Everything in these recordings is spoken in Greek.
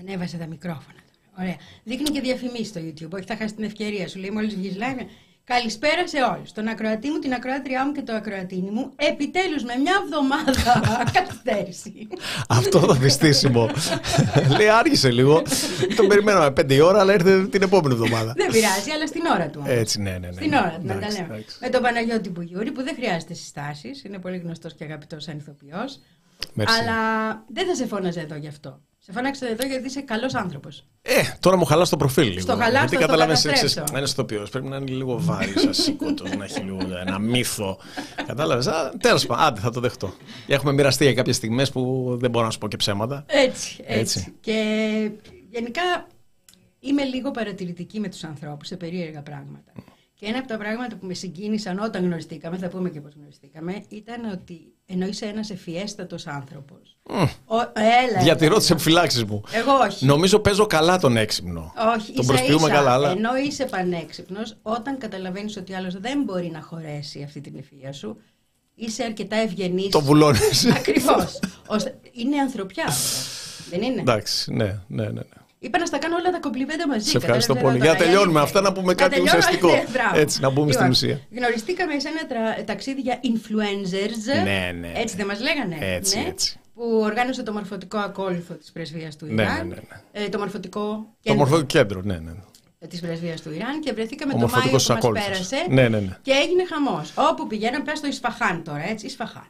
Ανέβασε τα μικρόφωνα. Ωραία. Δείχνει και διαφημίσεις στο YouTube. Όχι, θα χάσει την ευκαιρία σου. Λέει μόλις βγεις live. Καλησπέρα σε όλους. Τον ακροατή μου, την ακροάτριά μου και το ακροατίνη μου. Επιτέλους με μια εβδομάδα καθυστέρηση. Αυτό το δυστήσιμο. Λέει άργησε λίγο. Τον περιμέναμε πέντε ώρα, αλλά ήρθε την επόμενη εβδομάδα. Δεν πειράζει, αλλά στην ώρα του. Έτσι, ναι, ναι. ναι. Στην ώρα του, να τα λέμε. Με τον Παναγιώτη Μπουγιούρη, που δεν χρειάζεται συστάσεις. Είναι πολύ γνωστός και αγαπητός σαν ηθοποιό. Αλλά δεν θα σε φώναζε εδώ γι' αυτό. Σε φώναξε εδώ γιατί είσαι καλός άνθρωπος. Ε, τώρα μου χαλάς το προφίλ λίγο. Στο χαλάς γιατί καταλαβαίνεις να είναι ηθοποιό. Πρέπει να είναι λίγο βάρη, ασήκωτο, να έχει λίγο ένα μύθο. Κατάλαβες; Τέλος πάντων, άντε θα το δεχτώ. Έχουμε μοιραστεί για κάποιες στιγμές που δεν μπορώ να σου πω και ψέματα. Έτσι, έτσι. έτσι. Και γενικά είμαι λίγο παρατηρητική με τους ανθρώπους σε περίεργα πράγματα. Και ένα από τα πράγματα που με συγκίνησαν όταν γνωριστήκαμε, θα πούμε και πώς γνωριστήκαμε, ήταν ότι ενώ είσαι ένας ευφιέστατο άνθρωπος. Mm. Διατηρώ τι επιφυλάξεις μου. Εγώ όχι. Νομίζω παίζω καλά τον έξυπνο. Όχι, τον προσποιούμε καλά. Αλλά... Ενώ είσαι πανέξυπνος, όταν καταλαβαίνεις ότι άλλος δεν μπορεί να χωρέσει αυτή την ευφυα σου, είσαι αρκετά ευγενής. Το βουλώνεις. Ακριβώς. είναι ανθρωπιά. δεν είναι; Εντάξει, ναι, ναι, ναι. ναι. Είπα να στα κάνω όλα τα κομπλιμέντα μαζί. Σε ευχαριστώ πολύ. Για να τελειώνουμε αυτά, να πούμε κάτι ουσιαστικό. Έτσι, να μπούμε στην ουσία. Γνωριστήκαμε σε ένα ταξίδι για influencers. Ναι, ναι. Έτσι δεν μας λέγανε. Έτσι, ναι, έτσι. Που οργάνωσε το μορφωτικό ακόλουθο της πρεσβείας του ναι, Ιράν. Ναι, ναι, ναι. Ε, το μορφωτικό κέντρο. Το μορφωτικό κέντρο, ναι, ναι. Της πρεσβείας του Ιράν και βρεθήκαμε το Μάιο που μας πέρασε. Ναι, ναι, ναι. Και έγινε χαμός. Όπου πηγαίναμε, πέρα στο Ισφαχάν τώρα, έτσι, Ισφαχάν.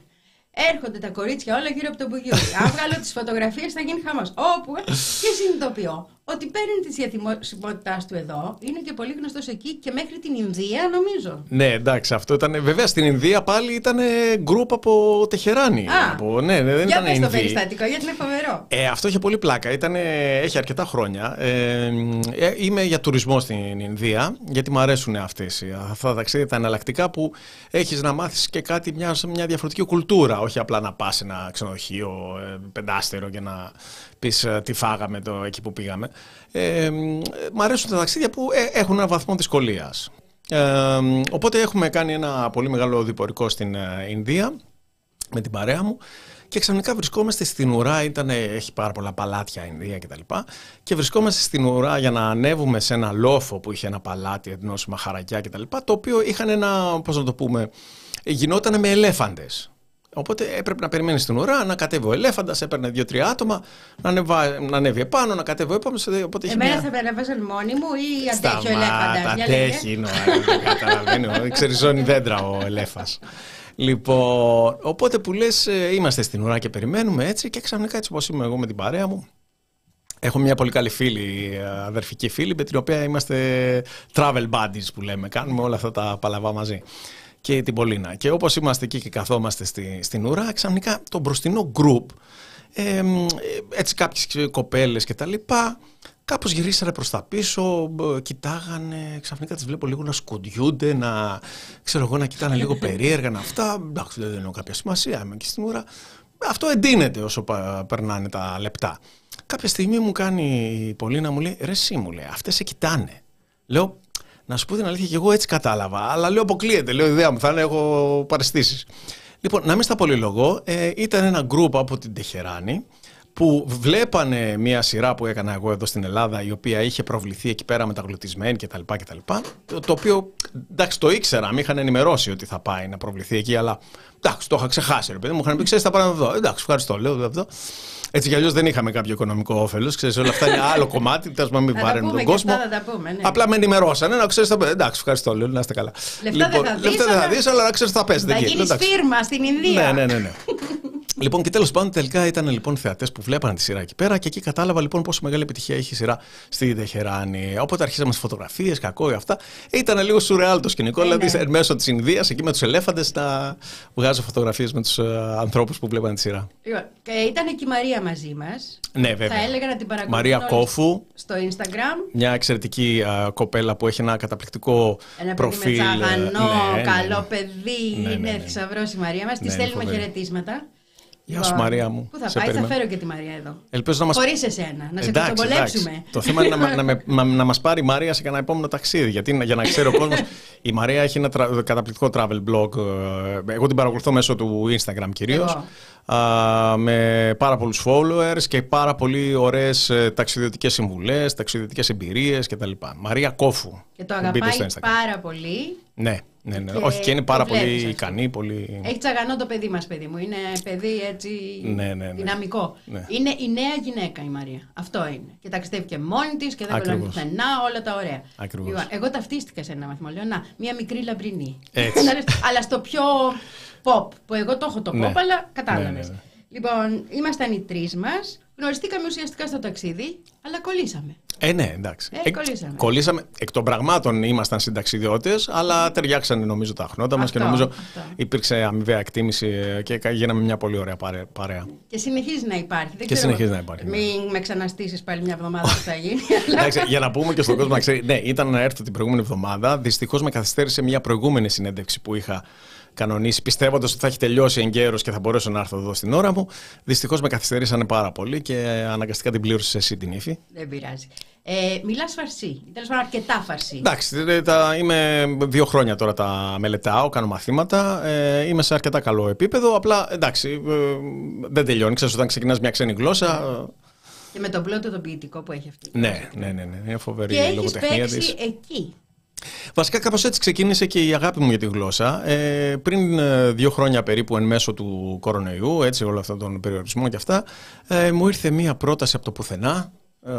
Έρχονται τα κορίτσια όλα γύρω από τον Μπουγιούρι. Αν βγάλω τις φωτογραφίες θα γίνει χαμός. Όπου και συνειδητοποιώ ότι πέρα απ' τη διασημότητά του εδώ, είναι και πολύ γνωστός εκεί και μέχρι την Ινδία, νομίζω. Ναι, εντάξει, αυτό ήταν. Βέβαια στην Ινδία πάλι ήταν γκρουπ από Τεχεράνη. Α, από, ναι, ναι, δεν για ήταν το περιστατικό, γιατί είναι φοβερό. Ε, αυτό είχε πολύ πλάκα. Ήτανε, έχει αρκετά χρόνια. Ε, ε, είμαι για τουρισμό στην Ινδία, γιατί μου αρέσουν αυτές αυτά τα ταξίδια, τα εναλλακτικά που έχεις να μάθεις και κάτι, μια, μια διαφορετική κουλτούρα. Όχι απλά να πας σε ένα ξενοδοχείο ε, πεντάστερο και να πεις ε, τι φάγαμε το, εκεί που πήγαμε. Ε, μ' αρέσουν τα ταξίδια που ε, έχουν ένα βαθμό δυσκολίας. Ε, οπότε έχουμε κάνει ένα πολύ μεγάλο διπορικό στην ε, Ινδία με την παρέα μου και ξαφνικά βρισκόμαστε στην ουρά, ήταν, έχει πάρα πολλά παλάτια Ινδία κτλ. Και, και βρισκόμαστε στην ουρά για να ανέβουμε σε ένα λόφο που είχε ένα παλάτι ενός μαχαρακιά κτλ. Το οποίο είχαν ένα, πώς να το πούμε, γινόταν με ελέφαντες. Οπότε έπρεπε να περιμένεις την ουρά, να κατέβει ο ελέφαντας, έπαιρνε δύο-τρία άτομα, να, ανεβα... να ανέβει επάνω, να κατέβει επάνω. Οπότε Εμένα μια... θα με μόνη μου ή αντέχει ο ελέφαντα; Αντέχει, είναι ο καταλαβαίνω. Ξεριζώνει δέντρα ο ελέφας. Λοιπόν, οπότε που λες, ε, είμαστε στην ουρά και περιμένουμε έτσι και ξαφνικά έτσι όπως είμαι εγώ με την παρέα μου. Έχω μια πολύ καλή φίλη, ε, αδερφική φίλη, με την οποία είμαστε travel buddies που λέμε. Κάνουμε όλα αυτά τα παλαβά μαζί και την Πολίνα. Και όπως είμαστε εκεί και καθόμαστε στη, στην ουρά, ξαφνικά το μπροστινό group, ε, έτσι κάποιες κοπέλες και τα λοιπά, κάπως γυρίσανε προς τα πίσω, κοιτάγανε, ξαφνικά τις βλέπω λίγο να σκουντιούνται, να, ξέρω εγώ, να κοιτάνε λίγο περίεργα, να αυτά, εντάξει δεν έχω κάποια σημασία, είμαι και στην ουρά. Αυτό εντείνεται όσο περνάνε τα λεπτά. Κάποια στιγμή μου κάνει η Πολίνα, μου λέει, ρε εσύ μου λέει, αυτές σε κοιτάνε. Λέω, να σου πω την αλήθεια, και εγώ έτσι κατάλαβα. Αλλά λέω αποκλείεται. Λέω ιδέα μου, θα είναι, έχω παρεστήσεις. Λοιπόν, να μην στα πολυλογώ, ε, ήταν ένα γκρουπ από την Τεχεράνη που βλέπανε μια σειρά που έκανα εγώ εδώ στην Ελλάδα η οποία είχε προβληθεί εκεί πέρα μεταγλωτισμένη κτλ. κτλ το, το οποίο εντάξει το ήξερα, με είχαν ενημερώσει ότι θα πάει να προβληθεί εκεί, αλλά εντάξει το είχα ξεχάσει. Ρε παιδί μου είχαν πει: Ξέρεις, θα πάω εδώ. Εντάξει, ευχαριστώ, λέω εδώ. Έτσι κι αλλιώς δεν είχαμε κάποιο οικονομικό όφελος. Ξέρεις, όλα αυτά είναι άλλο κομμάτι. Τέλος πάντων, μην βαραίνουν τον κόσμο. τα πούμε, ναι. Απλά με ενημερώσανε να ξέρεις. Εντάξει, ευχαριστώ, λέω να είστε καλά. Λεφτά λοιπόν, δεν θα δει, αλλά να ξέρεις θα πέσει. Θα γίνει φίρμα στην Ινδία. Ναι, ναι, ναι. ναι. Λοιπόν, και τέλος πάντων, τελικά ήταν λοιπόν θεατές που βλέπανε τη σειρά εκεί πέρα και εκεί κατάλαβα λοιπόν πόσο μεγάλη επιτυχία έχει η σειρά στη Τεχεράνη. Οπότε αρχίσαμε τις φωτογραφίες, κακό για αυτά. Ήταν λίγο σουρεάλ το σκηνικό, ε, δηλαδή ναι. μέσω της Ινδίας, εκεί με τους ελέφαντες, να βγάζω φωτογραφίες με τους uh, ανθρώπους που βλέπανε τη σειρά. Λοιπόν, και ήταν και η Μαρία μαζί μας. Ναι, βέβαια. Θα έλεγα να την παρακολουθήσω. Μαρία Κόφου. Στο Instagram. Μια εξαιρετική uh, κοπέλα που έχει ένα καταπληκτικό ένα προφίλ. Ένα παιδί ναι, ναι, καλό ναι. παιδί. Ναι, είναι θησαυρός η Μαρία μας. Τη στέλνουμε χαιρετίσματα. Γεια σου Μαρία μου. Πού θα σε πάει, θα φέρω και τη Μαρία εδώ. Ελπίζω να μας... Χωρίς εσένα, να σε κουτομπολέψουμε. Το θέμα είναι να, να, να, να μας πάρει η Μαρία σε ένα επόμενο ταξίδι. Γιατί για να ξέρει ο κόσμος, η Μαρία έχει ένα τρα, καταπληκτικό travel blog. Ε, εγώ την παρακολουθώ μέσω του Instagram κυρίως. με πάρα πολλούς followers και πάρα πολύ ωραίες ε, ταξιδιωτικές συμβουλές, ταξιδιωτικές εμπειρίες κτλ. Μαρία Κόφου. Και το αγαπάει πάρα πολύ. Ναι. Ναι, ναι. Όχι, και είναι πάρα πολύ ικανή. Πολύ... Έχει τσαγανό το παιδί μας, παιδί μου. Είναι παιδί έτσι ναι, ναι, ναι. δυναμικό. Ναι. Είναι η νέα γυναίκα η Μαρία. Αυτό είναι. Και ταξιδεύει και μόνη της και δεν μπορεί πουθενά, όλα τα ωραία. Λοιπόν, εγώ ταυτίστηκα σε ένα βαθμό. Λέω να, μια μικρή λαμπρινή. αλλά στο πιο pop. Που εγώ το έχω το ναι. pop, αλλά κατάλαβες. Ναι, ναι, λοιπόν, ήμασταν οι τρεις μας. Γνωριστήκαμε ουσιαστικά στο ταξίδι, αλλά κολλήσαμε. Ε, ναι, εντάξει. Ε, κολλήσαμε. κολλήσαμε. Εκ των πραγμάτων ήμασταν συνταξιδιώτες, αλλά ταιριάξανε νομίζω τα χνότα μας και νομίζω αυτό. υπήρξε αμοιβαία εκτίμηση και γίναμε μια πολύ ωραία παρέα. Και συνεχίζει να υπάρχει. Δεν και ξέρω, συνεχίζει να υπάρχει. Ναι. Μην με ξαναστήσεις πάλι μια εβδομάδα που θα γίνει. εντάξει, για να πούμε και στον κόσμο να ξέρει. Ναι, ήταν να έρθω την προηγούμενη εβδομάδα. Δυστυχώς με καθυστέρησε μια προηγούμενη συνέντευξη που είχα κανονίσει, πιστεύοντας ότι θα έχει τελειώσει εγκαίρως και θα μπορέσω να έρθω εδώ στην ώρα μου. Δυστυχώς με καθυστερήσανε πάρα πολύ και αναγκαστικά την πλήρωσε εσύ την ύφη. Δεν πειράζει. Ε, Μιλάς φαρσί, τέλος πάντων αρκετά φαρσί. Εντάξει, τα, είμαι δύο χρόνια τώρα τα μελετάω, κάνω μαθήματα. Ε, είμαι σε αρκετά καλό επίπεδο. Απλά εντάξει, ε, δεν τελειώνει. Ξέρεις, όταν ξεκινάς μια ξένη γλώσσα. Και με τον πλότο τον ποιητικό που έχει αυτή. Ναι, ναι, ναι, ναι, είναι φοβερή και λογοτεχνία της. εκεί. Βασικά κάπως έτσι ξεκίνησε και η αγάπη μου για τη γλώσσα. Ε, πριν ε, δύο χρόνια περίπου εν μέσω του κορονοϊού, έτσι όλο αυτόν τον περιορισμό και αυτά, ε, μου ήρθε μία πρόταση από το πουθενά ε,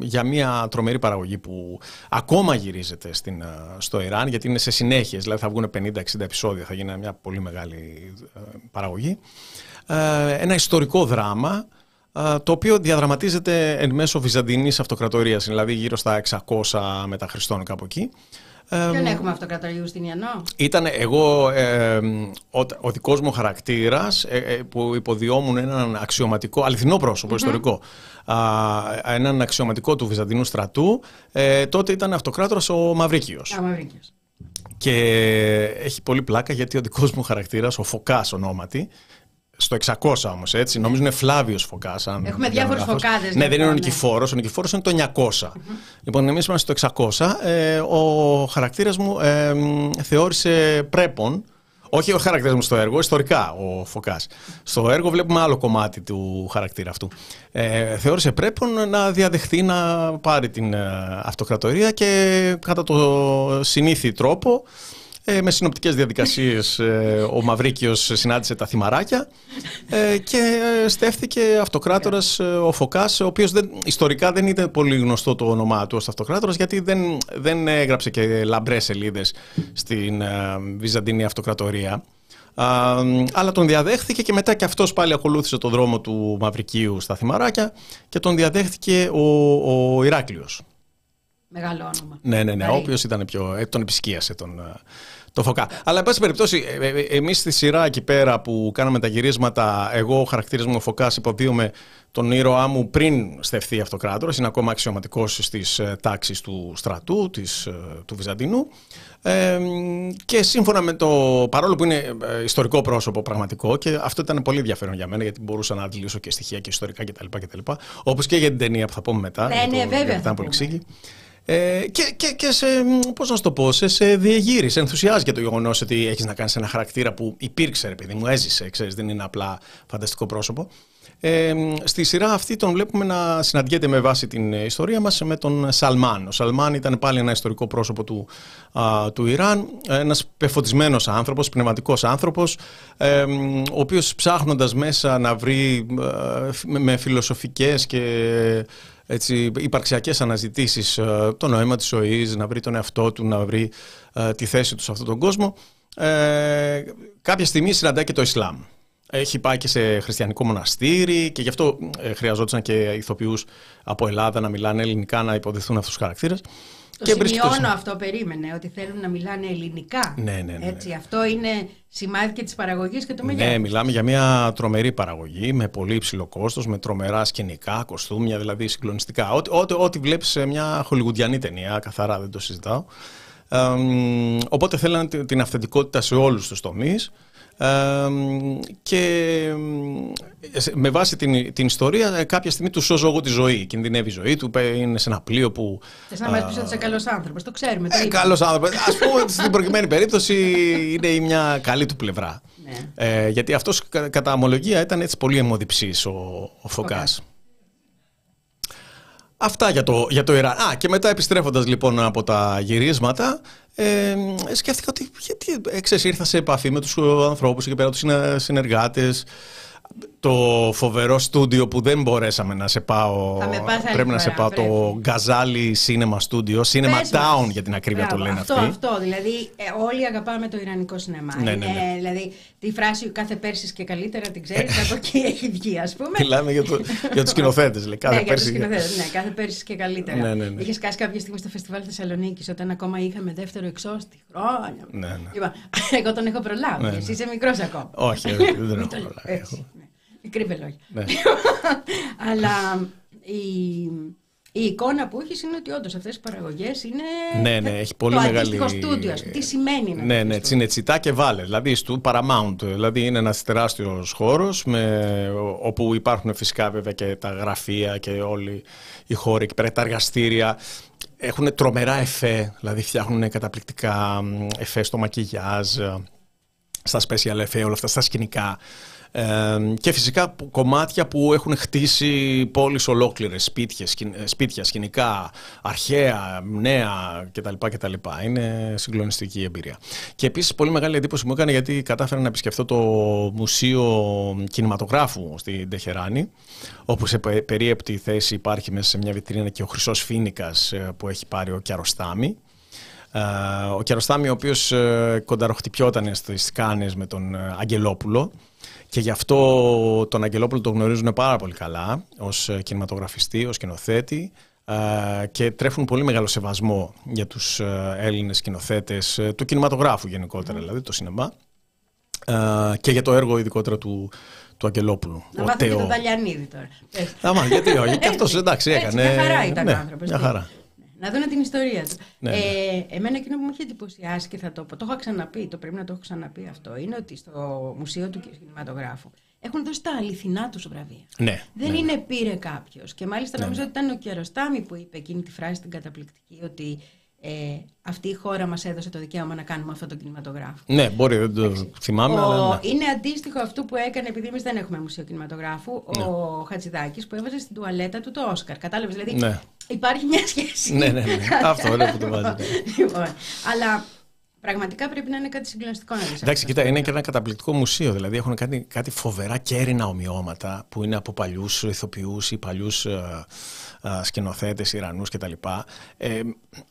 για μια τρομερή παραγωγή που ακόμα γυρίζεται στην, ε, στο Ιράν γιατί είναι σε συνέχεια, δηλαδή θα βγουν 50-60 επεισόδια, θα γίνει μια πολύ μεγάλη παραγωγή. Ένα ιστορικό δράμα το οποίο διαδραματίζεται εν μέσω Βυζαντινής Αυτοκρατορίας, δηλαδή γύρω στα 600 μετά Χριστόν κάπου εκεί. Δεν έχουμε αυτοκρατορία στην Ιαννό; Ήταν εγώ, ε, ο, ο δικός μου χαρακτήρας ε, ε, που υποδιόμουν έναν αξιωματικό, αληθινό πρόσωπο, ιστορικό, έναν αξιωματικό του Βυζαντινού στρατού, ε, τότε ήταν αυτοκράτορας ο Μαυρίκιος. Α, Μαυρίκιος. Και έχει πολύ πλάκα γιατί ο δικός μου χαρακτήρας, ο Φωκάς ονόματι, στο 600 όμως, έτσι. Νομίζω είναι Φλάβιος Φωκά. Έχουμε διάφορου φωκάδε. Ναι, δεν είναι ο Νικηφόρος. Ο Νικηφόρος είναι το 900. Λοιπόν, εμείς είμαστε στο 600. Ε, ο χαρακτήρας μου ε, θεώρησε πρέπον. Όχι ο χαρακτήρας μου στο έργο, ιστορικά ο Φωκά. Στο έργο βλέπουμε άλλο κομμάτι του χαρακτήρα αυτού. Ε, θεώρησε πρέπον να διαδεχθεί να πάρει την ε, αυτοκρατορία και κατά το συνήθι τρόπο ε, με συνοπτικές διαδικασίες ε, ο Μαυρίκιος συνάντησε τα θυμαράκια ε, και στέφθηκε αυτοκράτορας ο Φωκάς, ο οποίος δεν, ιστορικά δεν ήταν πολύ γνωστό το όνομά του ως αυτοκράτορας γιατί δεν, δεν έγραψε και λαμπρές σελίδες στην Βυζαντινή Αυτοκρατορία. αλλά τον διαδέχθηκε και μετά και αυτός πάλι ακολούθησε το δρόμο του Μαυρικίου στα θυμαράκια και τον διαδέχθηκε ο, ο Ηράκλειος. Μεγάλο όνομα. Ναι, ναι, ναι. Ο οποίος ήταν πιο. τον επισκίασε τον, το Φωκά. Αλλά, εν πάση περιπτώσει, ε, ε, ε, εμείς στη σειρά εκεί πέρα που κάναμε τα γυρίσματα, εγώ ο χαρακτήρας μου ο Φωκάς υποδίωμε τον ήρωά μου πριν στεφθεί αυτοκράτορας, είναι ακόμα αξιωματικός στις τάξεις του στρατού, της, του Βυζαντινού. Ε, και σύμφωνα με το. παρόλο που είναι ιστορικό πρόσωπο πραγματικό, και αυτό ήταν πολύ ενδιαφέρον για μένα, γιατί μπορούσα να αντιλήσω και στοιχεία και ιστορικά κτλ. Όπως και για την ταινία που θα πούμε μετά. Ναι, ναι, βέβαια. Ήταν πολύ ξύγη. Ε, και, και, και σε, πώς να το πω, σε, σε διεγείρεις, σε ενθουσιάζεις για το γεγονός ότι έχεις να κάνεις ένα χαρακτήρα που υπήρξε, ρε παιδί μου, έζησε, ξέρεις, δεν είναι απλά φανταστικό πρόσωπο. Ε, στη σειρά αυτή τον βλέπουμε να συναντιέται με βάση την ιστορία μας με τον Σαλμάν. Ο Σαλμάν ήταν πάλι ένα ιστορικό πρόσωπο του, α, του Ιράν, ένας πεφωτισμένος άνθρωπος, πνευματικός άνθρωπος, ε, ο οποίος ψάχνοντας μέσα να βρει ε, με φιλοσοφικές και έτσι, υπαρξιακές αναζητήσεις ε, το νόημα της ζωής, να βρει τον εαυτό του, να βρει ε, τη θέση του σε αυτόν τον κόσμο. Ε, κάποια στιγμή συναντάει και το Ισλάμ. Έχει πάει και σε χριστιανικό μοναστήρι και γι' αυτό ε, χρειαζόταν και ηθοποιούς από Ελλάδα να μιλάνε ελληνικά, να υποδεθούν αυτούς τους χαρακτήρες. Το και σημειώνω αυτό, περίμενε, ότι θέλουν να μιλάνε ελληνικά. Ναι, ναι, ναι. Έτσι, αυτό είναι σημάδι και της παραγωγής και του μεγέθους. Ναι, μιλάμε για μια τρομερή παραγωγή με πολύ υψηλό κόστος, με τρομερά σκηνικά, κοστούμια, δηλαδή συγκλονιστικά. Ό,τι, ό,τι, ό,τι βλέπεις σε μια χολιγουντιανή ταινία, καθαρά δεν το συζητάω. Ε, οπότε θέλανε την αυθεντικότητα σε όλους τους τομείς και με βάση την, την ιστορία ε, κάποια στιγμή του σώζω εγώ τη ζωή. Κινδυνεύει η ζωή του, είναι σε ένα πλοίο που... Θες να μας πεις ότι είσαι καλός άνθρωπος, το ξέρουμε. ε, καλός άνθρωπος. Ας πούμε στην προκειμένη περίπτωση είναι η μια καλή του πλευρά. Ναι. Ε, γιατί αυτός κατά ομολογία ήταν έτσι πολύ αιμοδιψής ο, ο Φωκάς. Αυτά για το, για το Ιράν. Α, και μετά επιστρέφοντας λοιπόν από τα γυρίσματα, ε, σκέφτηκα ότι γιατί ε, ξέρεις, ήρθα σε επαφή με τους ανθρώπους εκεί πέρα, τους συνεργάτες, το φοβερό στούντιο που δεν μπορέσαμε να σε πάω. πρέπει να σε πάω το Γκαζάλι Cinema Studio, Cinema Town για την ακρίβεια το λένε αυτό, αυτοί. Αυτό, δηλαδή ε, όλοι αγαπάμε το Ιρανικό σινεμά. Ναι, ναι, ναι. δηλαδή τη φράση κάθε Πέρση και καλύτερα την ξέρεις, από εκεί έχει βγει, ας πούμε. Μιλάμε για, το, για τους σκηνοθέτες. Κάθε ναι, Πέρση. Για τους ναι, κάθε Πέρση και καλύτερα. Ναι, ναι, ναι. Είχες σκάσει κάποια στιγμή στο φεστιβάλ Θεσσαλονίκης όταν ακόμα είχαμε δεύτερο εξώστη. Χρόνια. Ναι, ναι. Λοιπόν, εγώ τον έχω προλάβει. Ναι, ναι. Εσύ είσαι μικρός ακόμα. Όχι, δεν έχω προλάβει. Μικρή λόγια. Ναι. Αλλά η, η εικόνα που έχεις είναι ότι όντως αυτές οι παραγωγές είναι. Ναι, ναι, έχει πολύ το μεγάλη. Το στούντιο, τι σημαίνει να Ναι, ναι, τσινετσιτά και βάλε. Δηλαδή στο Paramount. Δηλαδή είναι ένας τεράστιος χώρος όπου υπάρχουν φυσικά βέβαια και τα γραφεία και όλοι οι χώροι εκεί πέρα, τα εργαστήρια. Έχουν τρομερά εφέ, δηλαδή φτιάχνουν καταπληκτικά εφέ στο μακιγιάζ, στα special εφέ, όλα αυτά, στα σκηνικά και φυσικά κομμάτια που έχουν χτίσει πόλεις ολόκληρες, σπίτια, σπίτια σκηνικά, αρχαία, νέα κτλ. κτλ. Είναι συγκλονιστική η εμπειρία. Και επίσης πολύ μεγάλη εντύπωση μου έκανε γιατί κατάφερα να επισκεφθώ το Μουσείο Κινηματογράφου στην Τεχεράνη, όπου σε περίεπτη θέση υπάρχει μέσα σε μια βιτρίνα και ο Χρυσός Φίνικας ε, που έχει πάρει ο Κιαροστάμι. Ε, ο Κιαροστάμι ο οποίος ε, κονταροχτυπιόταν στις Κάνες με τον Αγγελόπουλο και γι' αυτό τον Αγγελόπουλο τον γνωρίζουν πάρα πολύ καλά ως ε, κινηματογραφιστή, ως σκηνοθέτη ε, και τρέφουν πολύ μεγάλο σεβασμό για τους ε, Έλληνες σκηνοθέτες του κινηματογράφου γενικότερα, δηλαδή το σινεμά και για το έργο ειδικότερα του, του Αγγελόπουλου. Να μάθω και τον Ταλιανίδη τώρα. Άμα, γιατί όχι. Και αυτός εντάξει έκανε. μια χαρά ήταν ναι, άνθρωπος. Μια χαρά. Να δουν την ιστορία του. Ναι, ναι. Ε, εμένα εκείνο που μου έχει εντυπωσιάσει και θα το πω, το έχω ξαναπεί, το πρέπει να το έχω ξαναπεί αυτό, είναι ότι στο Μουσείο του Κινηματογράφου έχουν δώσει τα αληθινά του βραβεία. Ναι, Δεν ναι, είναι πήρε κάποιος. Και μάλιστα ναι, νομίζω ότι ήταν ο Κιαροστάμι που είπε εκείνη τη φράση την καταπληκτική ότι ε, αυτή η χώρα μας έδωσε το δικαίωμα να κάνουμε αυτό το κινηματογράφο. Ναι, μπορεί, δεν το θυμάμαι. Ο, αλλά ναι. Είναι αντίστοιχο αυτό που έκανε, επειδή εμείς δεν έχουμε μουσείο κινηματογράφου, ναι. ο Χατζηδάκης που έβαζε στην τουαλέτα του το Όσκαρ. Κατάλαβες, δηλαδή ναι. υπάρχει μια σχέση. ναι, ναι, ναι. αυτό είναι που το βάζει. λοιπόν, αλλά Πραγματικά πρέπει να είναι κάτι συγκλονιστικό να δεις. Εντάξει, κοίτα, είναι και ένα καταπληκτικό μουσείο. Δηλαδή έχουν κάτι, κάτι φοβερά κέρινα ομοιώματα που είναι από παλιούς ηθοποιούς ή παλιούς σκηνοθέτες, Ιρανούς κτλ. Ε,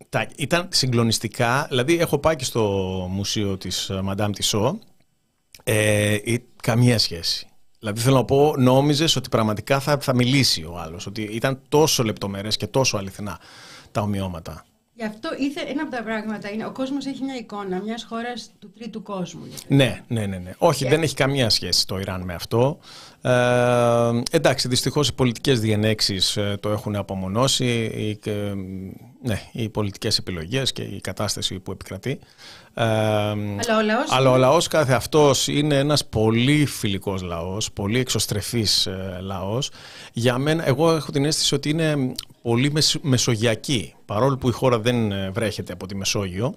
τα, ήταν συγκλονιστικά. Δηλαδή, έχω πάει και στο μουσείο της Madame Tissot. Ε, καμία σχέση. Δηλαδή θέλω να πω, νόμιζες ότι πραγματικά θα, θα μιλήσει ο άλλος. Ότι ήταν τόσο λεπτομερές και τόσο αληθινά τα ομοιώματα. Γι' αυτό ήθε, ένα από τα πράγματα είναι ο κόσμος έχει μια εικόνα μιας χώρας του τρίτου κόσμου. Ναι, ναι, ναι. ναι. Όχι, δεν έχει καμία σχέση το Ιράν με αυτό. Ε, εντάξει, δυστυχώς οι πολιτικές διενέξεις ε, το έχουν απομονώσει, οι, ε, ναι, οι πολιτικές επιλογές και η κατάσταση που επικρατεί. Ε, αλλά ο λαός, αλλά ο λαός κάθε αυτός είναι ένας πολύ φιλικός λαός, πολύ εξωστρεφής λαός. Για μένα, εγώ έχω την αίσθηση ότι είναι πολύ μεσογειακή, παρόλο που η χώρα δεν βρέχεται από τη Μεσόγειο.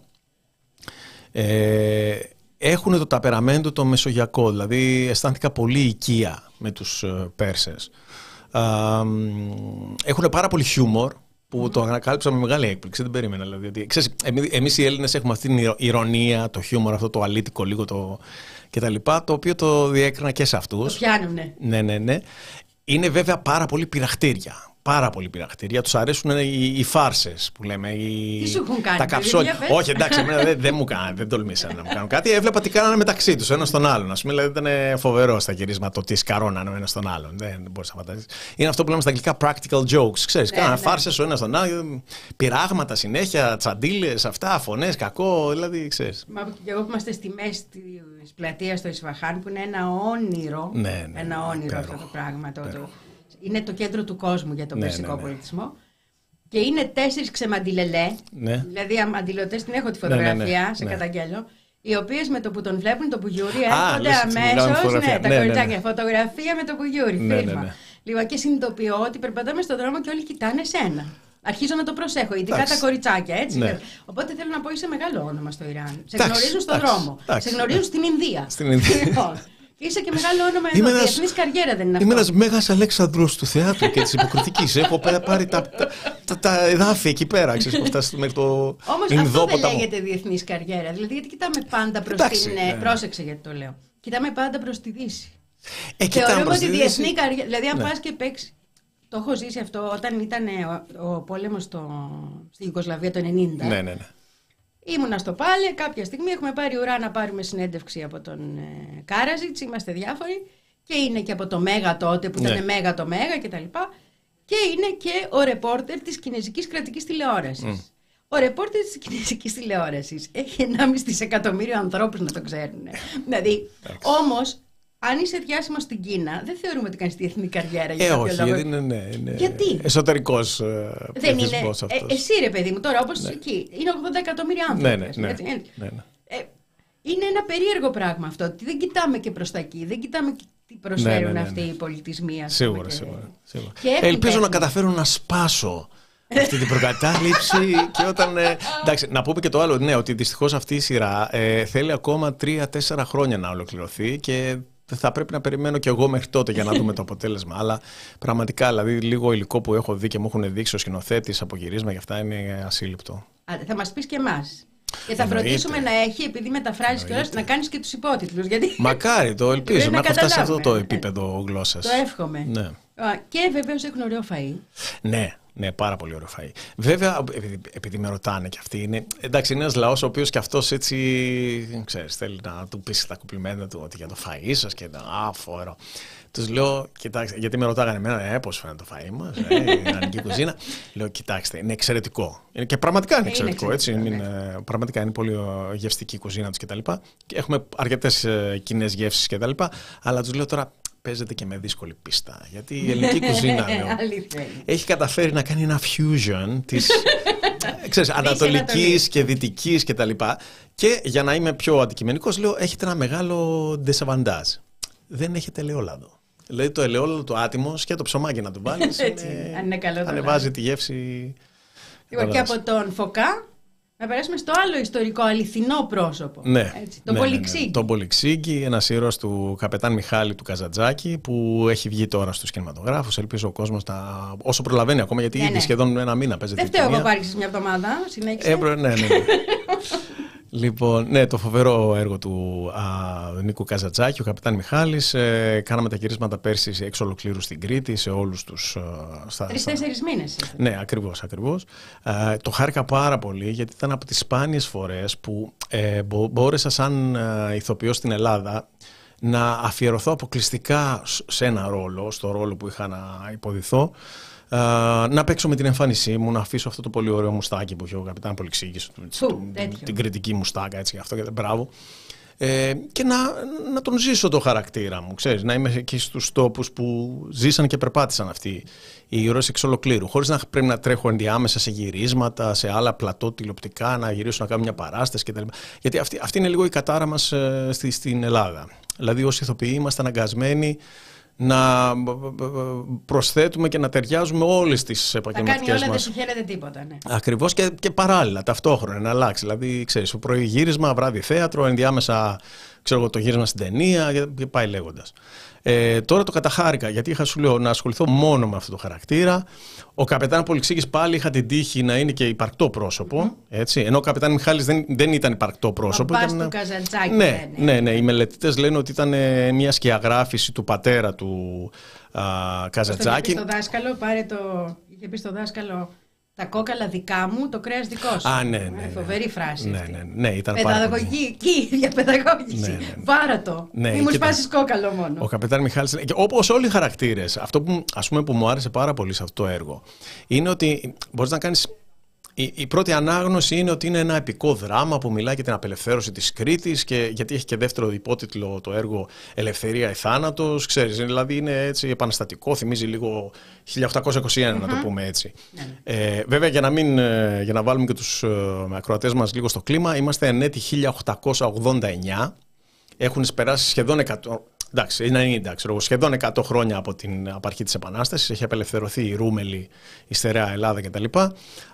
Ε, έχουν το ταπεραμέντο το μεσογειακό, δηλαδή αισθάνθηκα πολύ οικία με τους ε, Πέρσες. Έχουν πάρα πολύ χιούμορ, που το ανακάλυψα με μεγάλη έκπληξη, δεν περίμενα. Δηλαδή, ξέρεις, εμείς οι Έλληνες έχουμε αυτή την ηρωνία, το χιούμορ, αυτό το αλήτικο λίγο το κτλ. Το οποίο το διέκρινα και σε αυτούς. Το πιάνουνε. Ναι, ναι, ναι. Είναι βέβαια πάρα πολύ πειραχτήρια πάρα πολύ πειραχτήρια. Τους αρέσουν οι, οι φάρσες που λέμε. Οι... Τι σου έχουν κάνει, τα καψόλια. Όχι, εντάξει, εμένα δεν, δεν μου κάνανε, δεν τολμήσανε να μου κάνουν κάτι. Έβλεπα τι κάνανε μεταξύ τους, ένα στον άλλον. Α πούμε, δηλαδή ήταν φοβερό στα γυρίσματα το τι σκαρώνανε ο ένας στον άλλον. Δεν μπορείς να φανταστεί. Είναι αυτό που λέμε στα αγγλικά practical jokes. Ξέρεις, ναι, κάνανε ναι. φάρσες ο ένας στον άλλον. Πειράγματα συνέχεια, τσαντίλες, αυτά, φωνές, κακό. Δηλαδή, ξέρεις. Μα και εγώ που είμαστε στη μέση της πλατείας στο Ισβαχάν που είναι ένα όνειρο. Ναι, ναι, ένα όνειρο αυτό το πράγμα. Το, είναι το κέντρο του κόσμου για τον ναι, περσικό ναι, ναι. πολιτισμό. Και είναι τέσσερις ξεμαντιλελέ. Ναι. Δηλαδή, αντιλωτές την έχω τη ναι, φωτογραφία, σε καταγγέλω. Οι οποίες με το που τον βλέπουν το πουγιούρι έρχονται αμέσως. Ναι, τα κοριτσάκια. Φωτογραφία με το πουγιούρι. Ναι, Ναι, Λοιπόν, και συνειδητοποιώ ότι περπατάμε στον δρόμο και όλοι κοιτάνε σένα. Αρχίζω να το προσέχω, ειδικά Εντάξει. τα κοριτσάκια, έτσι. Ναι. Οπότε θέλω να πω είσαι μεγάλο όνομα στο Ιράν. Σε Εντάξει, γνωρίζουν στον εντάξει, δρόμο. εντάξει. Σε γνωρίζουν στην Ινδία. Στην Ινδία. Λοιπόν, και είσαι και μεγάλο όνομα Είμαι εδώ. ένας- Διεθνής καριέρα δεν είναι Είμαι αυτό. ένας μέγας Αλέξανδρος του θεάτρου και της υποκριτικής. Έχω πέ- πάρει τα, τα, τα, τα εδάφη εκεί πέρα. Ξέρεις, έχω φτάσει μέχρι το Όμως αυτό δεν Ινδόποταμο. λέγεται διεθνής καριέρα. Δηλαδή, γιατί κοιτάμε πάντα προς Εντάξει, την. ναι. ε, Πρόσεξε γιατί το λέω. Κοιτάμε πάντα προς τη Δύση. Ε, κοιτάμε Θεωρούμε προς ότι τη διεθνή Δύση. καριέρα. Δηλαδή, αν Ναι. πας και παίξει. Το έχω ζήσει αυτό όταν ήταν ε, ο, ο πόλεμος στη Ιουγκοσλαβία το 90. Ναι, ναι, ναι. Ήμουνα στο Πάλε, κάποια στιγμή έχουμε πάρει ουρά να πάρουμε συνέντευξη από τον ε, Κάραζιτς, είμαστε διάφοροι και είναι και από το Μέγα τότε που Ναι. ήταν Μέγα το Μέγα και τα λοιπά και είναι και ο ρεπόρτερ της Κινέζικης Κρατικής Τηλεόρασης. Ο ρεπόρτερ της Κινέζικης Τηλεόρασης έχει 1,5 δισεκατομμύριο ανθρώπους να το ξέρουν. δηλαδή, όμως, αν είσαι διάσημος στην Κίνα, δεν θεωρούμε ότι κάνεις διεθνή καριέρα. για Ε, κάποιο όχι, λόγο. γιατί είναι, ναι, είναι Γιατί; εσωτερικός ε, Δεν είναι. πληθυσμός Ε, αυτός. εσύ ρε παιδί μου, τώρα όπως εκεί. Είναι 80 εκατομμύρια άνθρωποι. Ναι, ναι, ας πούμε, ναι. έτσι, έτσι. ναι, ναι. Ε, είναι ένα περίεργο πράγμα αυτό. Ότι δεν κοιτάμε και προς τα εκεί. Δεν κοιτάμε και τι προσφέρουν Ναι, ναι, ναι, αυτοί ναι. οι πολιτισμοί. ας Σίγουρα, πούμε, και- σίγουρα. σίγουρα. Και έχουν Ελπίζω να τέχνη. καταφέρω να σπάσω αυτή την προκατάληψη και όταν. ε, εντάξει, να πούμε και το άλλο, ναι, ότι δυστυχώς αυτή η σειρά ε, θέλει ακόμα τρία-τέσσερα χρόνια να ολοκληρωθεί και θα πρέπει να περιμένω κι εγώ μέχρι τότε για να δούμε το αποτέλεσμα. Αλλά πραγματικά, δηλαδή, λίγο υλικό που έχω δει και μου έχουν δείξει ο σκηνοθέτης από γυρίσμα για αυτά είναι ασύλληπτο. Α, θα μας πεις και εμάς. Και θα Εννοείται. φροντίσουμε να έχει, επειδή μεταφράζεις κιόλας, να κάνεις και τους υπότιτλους. Γιατί Μακάρι, το ελπίζω Πρέπει να να έχω φτάσει σε αυτό το καταλάβουμε. επίπεδο γλώσσας. το εύχομαι. Ναι. Α, Και βεβαίως έχουν ωραίο φαΐ. Ναι, ναι, πάρα πολύ ωραίο φαΐ. Βέβαια, επειδή, επειδή με ρωτάνε και αυτοί, είναι, εντάξει, είναι ένας λαός ο οποίος και αυτός έτσι, ξέρεις, θέλει να του πει τα κουπλιμέντα του ότι για το φαΐ σας και τα άφορο. Τους λέω, κοιτάξτε, γιατί με ρωτάγανε εμένα, ε, πώς φαίνεται το φαΐ μας, ε, η ελληνική κουζίνα. Λέω, κοιτάξτε, είναι εξαιρετικό. Είναι, και πραγματικά είναι Είναι εξαιρετικό, έτσι. εξαιρετικό, Είναι, πραγματικά είναι πολύ ε, γευστική η κουζίνα τους κτλ. Και, και έχουμε αρκετές κοινές γεύσεις κτλ. Αλλά τους λέω τώρα, παίζεται και με δύσκολη πίστα. Γιατί η ελληνική κουζίνα, λέω, Αλήθεια είναι. έχει καταφέρει να κάνει ένα fusion της ξέρεις, ανατολικής Ανατολής. και δυτικής και τα λοιπά. Και για να είμαι πιο αντικειμενικός λέω έχετε ένα μεγάλο ντεσαβαντάζ. Δεν έχετε ελαιόλαδο. Δηλαδή το ελαιόλαδο το άτιμο και το ψωμάκι να το βάλεις Έτσι, αν είναι καλό το ανεβάζει τη γεύση. Λοιπόν, και από τον Φωκά να περάσουμε στο άλλο ιστορικό αληθινό πρόσωπο. Ναι, Έτσι, το ναι, ναι, ναι. Πολυξίγκι. Το Πολυξίγκι, ένας ήρωας του καπετάν Μιχάλη του Καζατζάκη, που έχει βγει τώρα στους κινηματογράφους. Ελπίζω ο κόσμος να. όσο προλαβαίνει ακόμα, γιατί Ναι, ήδη ναι. σχεδόν ένα μήνα παίζεται. Δεν η φταίω εγώ ταινία. που άρχισε μια εβδομάδα. Συνέχισε. Έπρεπε, ναι, ναι. ναι. λοιπόν, ναι, το φοβερό έργο του α, Νίκου Καζατζάκη, ο Καπιτάν Μιχάλης. Ε, κάναμε τα γυρίσματα πέρσι εξ ολοκλήρου στην Κρήτη, σε όλους τους... α, στα- στα- Τρει-τέσσερι μήνες. ναι, ακριβώς, ακριβώς. Ε, το χάρηκα πάρα πολύ γιατί ήταν από τις σπάνιες φορές που ε, μπο- μπόρεσα σαν ε, ηθοποιός στην Ελλάδα να αφιερωθώ αποκλειστικά σ- σε ένα ρόλο, στο ρόλο που είχα να υποδηθώ, ε, να παίξω με την εμφάνισή μου, να αφήσω αυτό το πολύ ωραίο μουστάκι που είχε ο Καπιτάν Πολυξήγης, του- Φου, του- τέτοιο. την κριτική μουστάκα, έτσι, αυτό και μπράβο. Ε, και να, να τον ζήσω το χαρακτήρα μου, ξέρεις, να είμαι εκεί στους τόπους που ζήσαν και περπάτησαν αυτοί οι ήρωες εξ ολοκλήρου, χωρίς να πρέπει να τρέχω ενδιάμεσα σε γυρίσματα, σε άλλα πλατό τηλεοπτικά, να γυρίσω να κάνω μια παράσταση κτλ. Γιατί αυτή, αυτή είναι λίγο η κατάρα μας ε, στη, στην Ελλάδα. Δηλαδή ως ηθοποιοί είμαστε αναγκασμένοι να μπ- μπ- μπ- προσθέτουμε και να ταιριάζουμε όλες τις Τα κάνει επαγγελματικές όλα, μας δεν σου χαίρεται τίποτα. Ναι. Ακριβώς και, και παράλληλα, ταυτόχρονα να αλλάξει. Δηλαδή, ξέρεις, πρωί γύρισμα, βράδυ θέατρο, ενδιάμεσα ξέρω εγώ, το γύρισμα στην ταινία και- και πάει λέγοντας. Ε, τώρα το καταχάρηκα γιατί είχα σου λέω να ασχοληθώ μόνο με αυτό το χαρακτήρα. Ο καπετάν Πολυξίκης πάλι είχα την τύχη να είναι και υπαρκτό πρόσωπο, έτσι, ενώ ο καπετάν Μιχάλης δεν, δεν ήταν υπαρκτό πρόσωπο. Παπάς ήταν, του Καζαντζάκη. ναι, ναι, ναι, οι μελετητές λένε ότι ήταν ε, μια σκιαγράφηση του πατέρα του α, Στον είχε πει Καζατζάκη. στο δάσκαλο, πάρε το. Είχε πει στο δάσκαλο τα κόκαλα δικά μου, το κρέας δικός σου. Α, ναι, Ε, ναι, ναι. Φοβερή φράση. Ναι, αυτή. ναι, ναι, ήταν πάρα πολύ. Παιδαγωγική, και η ίδια παιδαγώγηση. Ναι, ναι, ναι. Πάρα το. Ναι, Μη μου κοίτα. σπάσεις κόκαλο μόνο. Ο καπετάν Μιχάλης, και όπως όλοι οι χαρακτήρες, αυτό που, ας πούμε, που μου άρεσε πάρα πολύ σε αυτό το έργο, είναι ότι μπορείς να κάνεις... Η, η πρώτη ανάγνωση είναι ότι είναι ένα επικό δράμα που μιλάει για την απελευθέρωση της Κρήτης και γιατί έχει και δεύτερο υπότιτλο το έργο «Ελευθερία ή θάνατος», ξέρεις, δηλαδή είναι έτσι επαναστατικό, θυμίζει λίγο 1821 να το πούμε έτσι. Ε, βέβαια για να, μην, ε, για να βάλουμε και τους ε, ακροατές μας λίγο στο κλίμα, είμαστε εν έτη 1889, έχουν περάσει σχεδόν 100, εντάξει, είναι εντάξει, σχεδόν 100 χρόνια από την απαρχή της Επανάστασης, έχει απελευθερωθεί η Ρούμελη, η Στερεά Ελλάδα κτλ.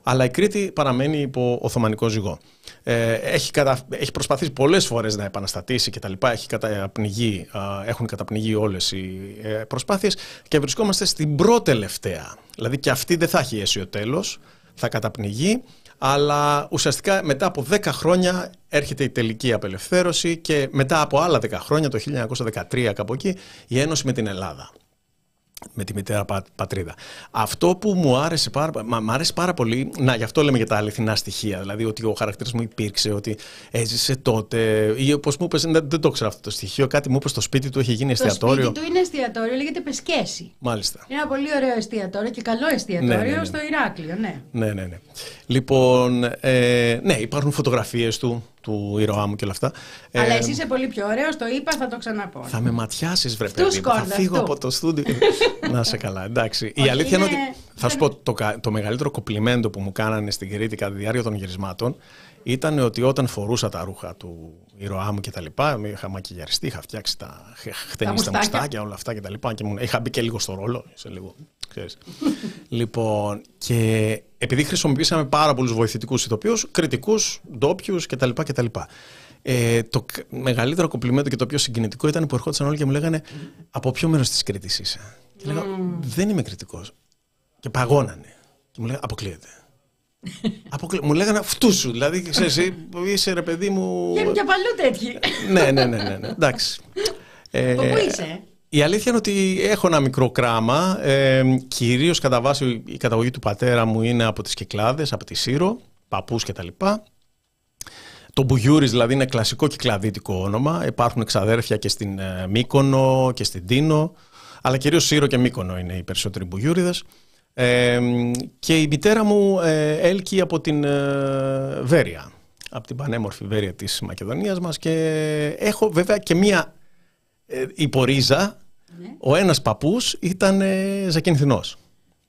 Αλλά η Κρήτη παραμένει υπό Οθωμανικό ζυγό. Ε, έχει, κατα... έχει προσπαθήσει πολλές φορές να επαναστατήσει κτλ. Έχει καταπνιγεί, έχουν καταπνιγεί όλες οι ε, προσπάθειες και βρισκόμαστε στην πρώτη τελευταία. Δηλαδή και αυτή δεν θα έχει αίσιο τέλος, θα καταπνιγεί αλλά ουσιαστικά μετά από 10 χρόνια έρχεται η τελική απελευθέρωση και μετά από άλλα 10 χρόνια, το 1913 κάπου εκεί, η ένωση με την Ελλάδα με τη μητέρα πατρίδα. Αυτό που μου άρεσε πάρα, μα, μου άρεσε πάρα πολύ, να γι' αυτό λέμε για τα αληθινά στοιχεία, δηλαδή ότι ο χαρακτήρας μου υπήρξε, ότι έζησε τότε, ή όπως μου είπες, δεν, δεν το ξέρω αυτό το στοιχείο, κάτι μου είπες στο σπίτι του έχει γίνει εστιατόριο. Το σπίτι του είναι εστιατόριο, λέγεται Πεσκέση. Μάλιστα. Είναι ένα πολύ ωραίο εστιατόριο και καλό εστιατόριο ναι, ναι, ναι. στο Ηράκλειο, ναι. Ναι, ναι, ναι. Λοιπόν, ε, ναι, υπάρχουν φωτογραφίες του, του ήρωά μου και όλα αυτά. Αλλά ε, εσύ είσαι πολύ πιο ωραίος, το είπα, θα το ξαναπώ. Θα με ματιάσεις, βρε παιδί. Θα φύγω από το στούντιο. να σε καλά, εντάξει. Η αλήθεια είναι ότι. Θα σου πω το, το μεγαλύτερο κοπλιμέντο που μου κάνανε στην Κρήτη κατά τη διάρκεια των γυρισμάτων ήταν ότι όταν φορούσα τα ρούχα του ήρωά μου και τα λοιπά, είχα μακιγιαριστεί, είχα φτιάξει τα χτενίστα μουστάκια, όλα αυτά και τα λοιπά και μου, είχα μπει και λίγο στο ρόλο, σε λίγο, ξέρεις. λοιπόν, και επειδή χρησιμοποιήσαμε πάρα πολλούς βοηθητικούς ηθοποιούς, κριτικούς, ντόπιους κτλ. κτλ. Ε, το μεγαλύτερο κομπλιμέντο και το πιο συγκινητικό ήταν που ερχόντουσαν όλοι και μου λέγανε Από ποιο μέρος της Κρήτη είσαι; Και λέγα Δεν είμαι κριτικός. Και παγώνανε. Και μου λέγανε Αποκλείεται. Αποκλει... Μου λέγανε αυτού σου. Δηλαδή, ξέρεις, είσαι ρε παιδί μου. Βγαίνουν και παλιού τέτοιοι. ναι, ναι, ναι, ναι, ναι. Εντάξει. Ε, πού είσαι; Η αλήθεια είναι ότι έχω ένα μικρό κράμα. Ε, Κυρίως κατά βάση η καταγωγή του πατέρα μου είναι από τις Κυκλάδε, από τη Σύρο, παππούς κτλ. Το Μπουγιούρι δηλαδή είναι κλασικό κυκλαδίτικο όνομα. Υπάρχουν εξαδέρφια και στην ε, Μύκονο και στην Τίνο. Αλλά κυρίως Σύρο και Μύκονο είναι οι περισσότεροι Μπουγιούρηδες και η μητέρα μου ε, έλκει από την ε, Βέροια, από την πανέμορφη Βέροια της Μακεδονίας μας και έχω βέβαια και μία ε, υπορίζα, ναι. ο ένας παππούς ήταν ε, Ζακυνθινός.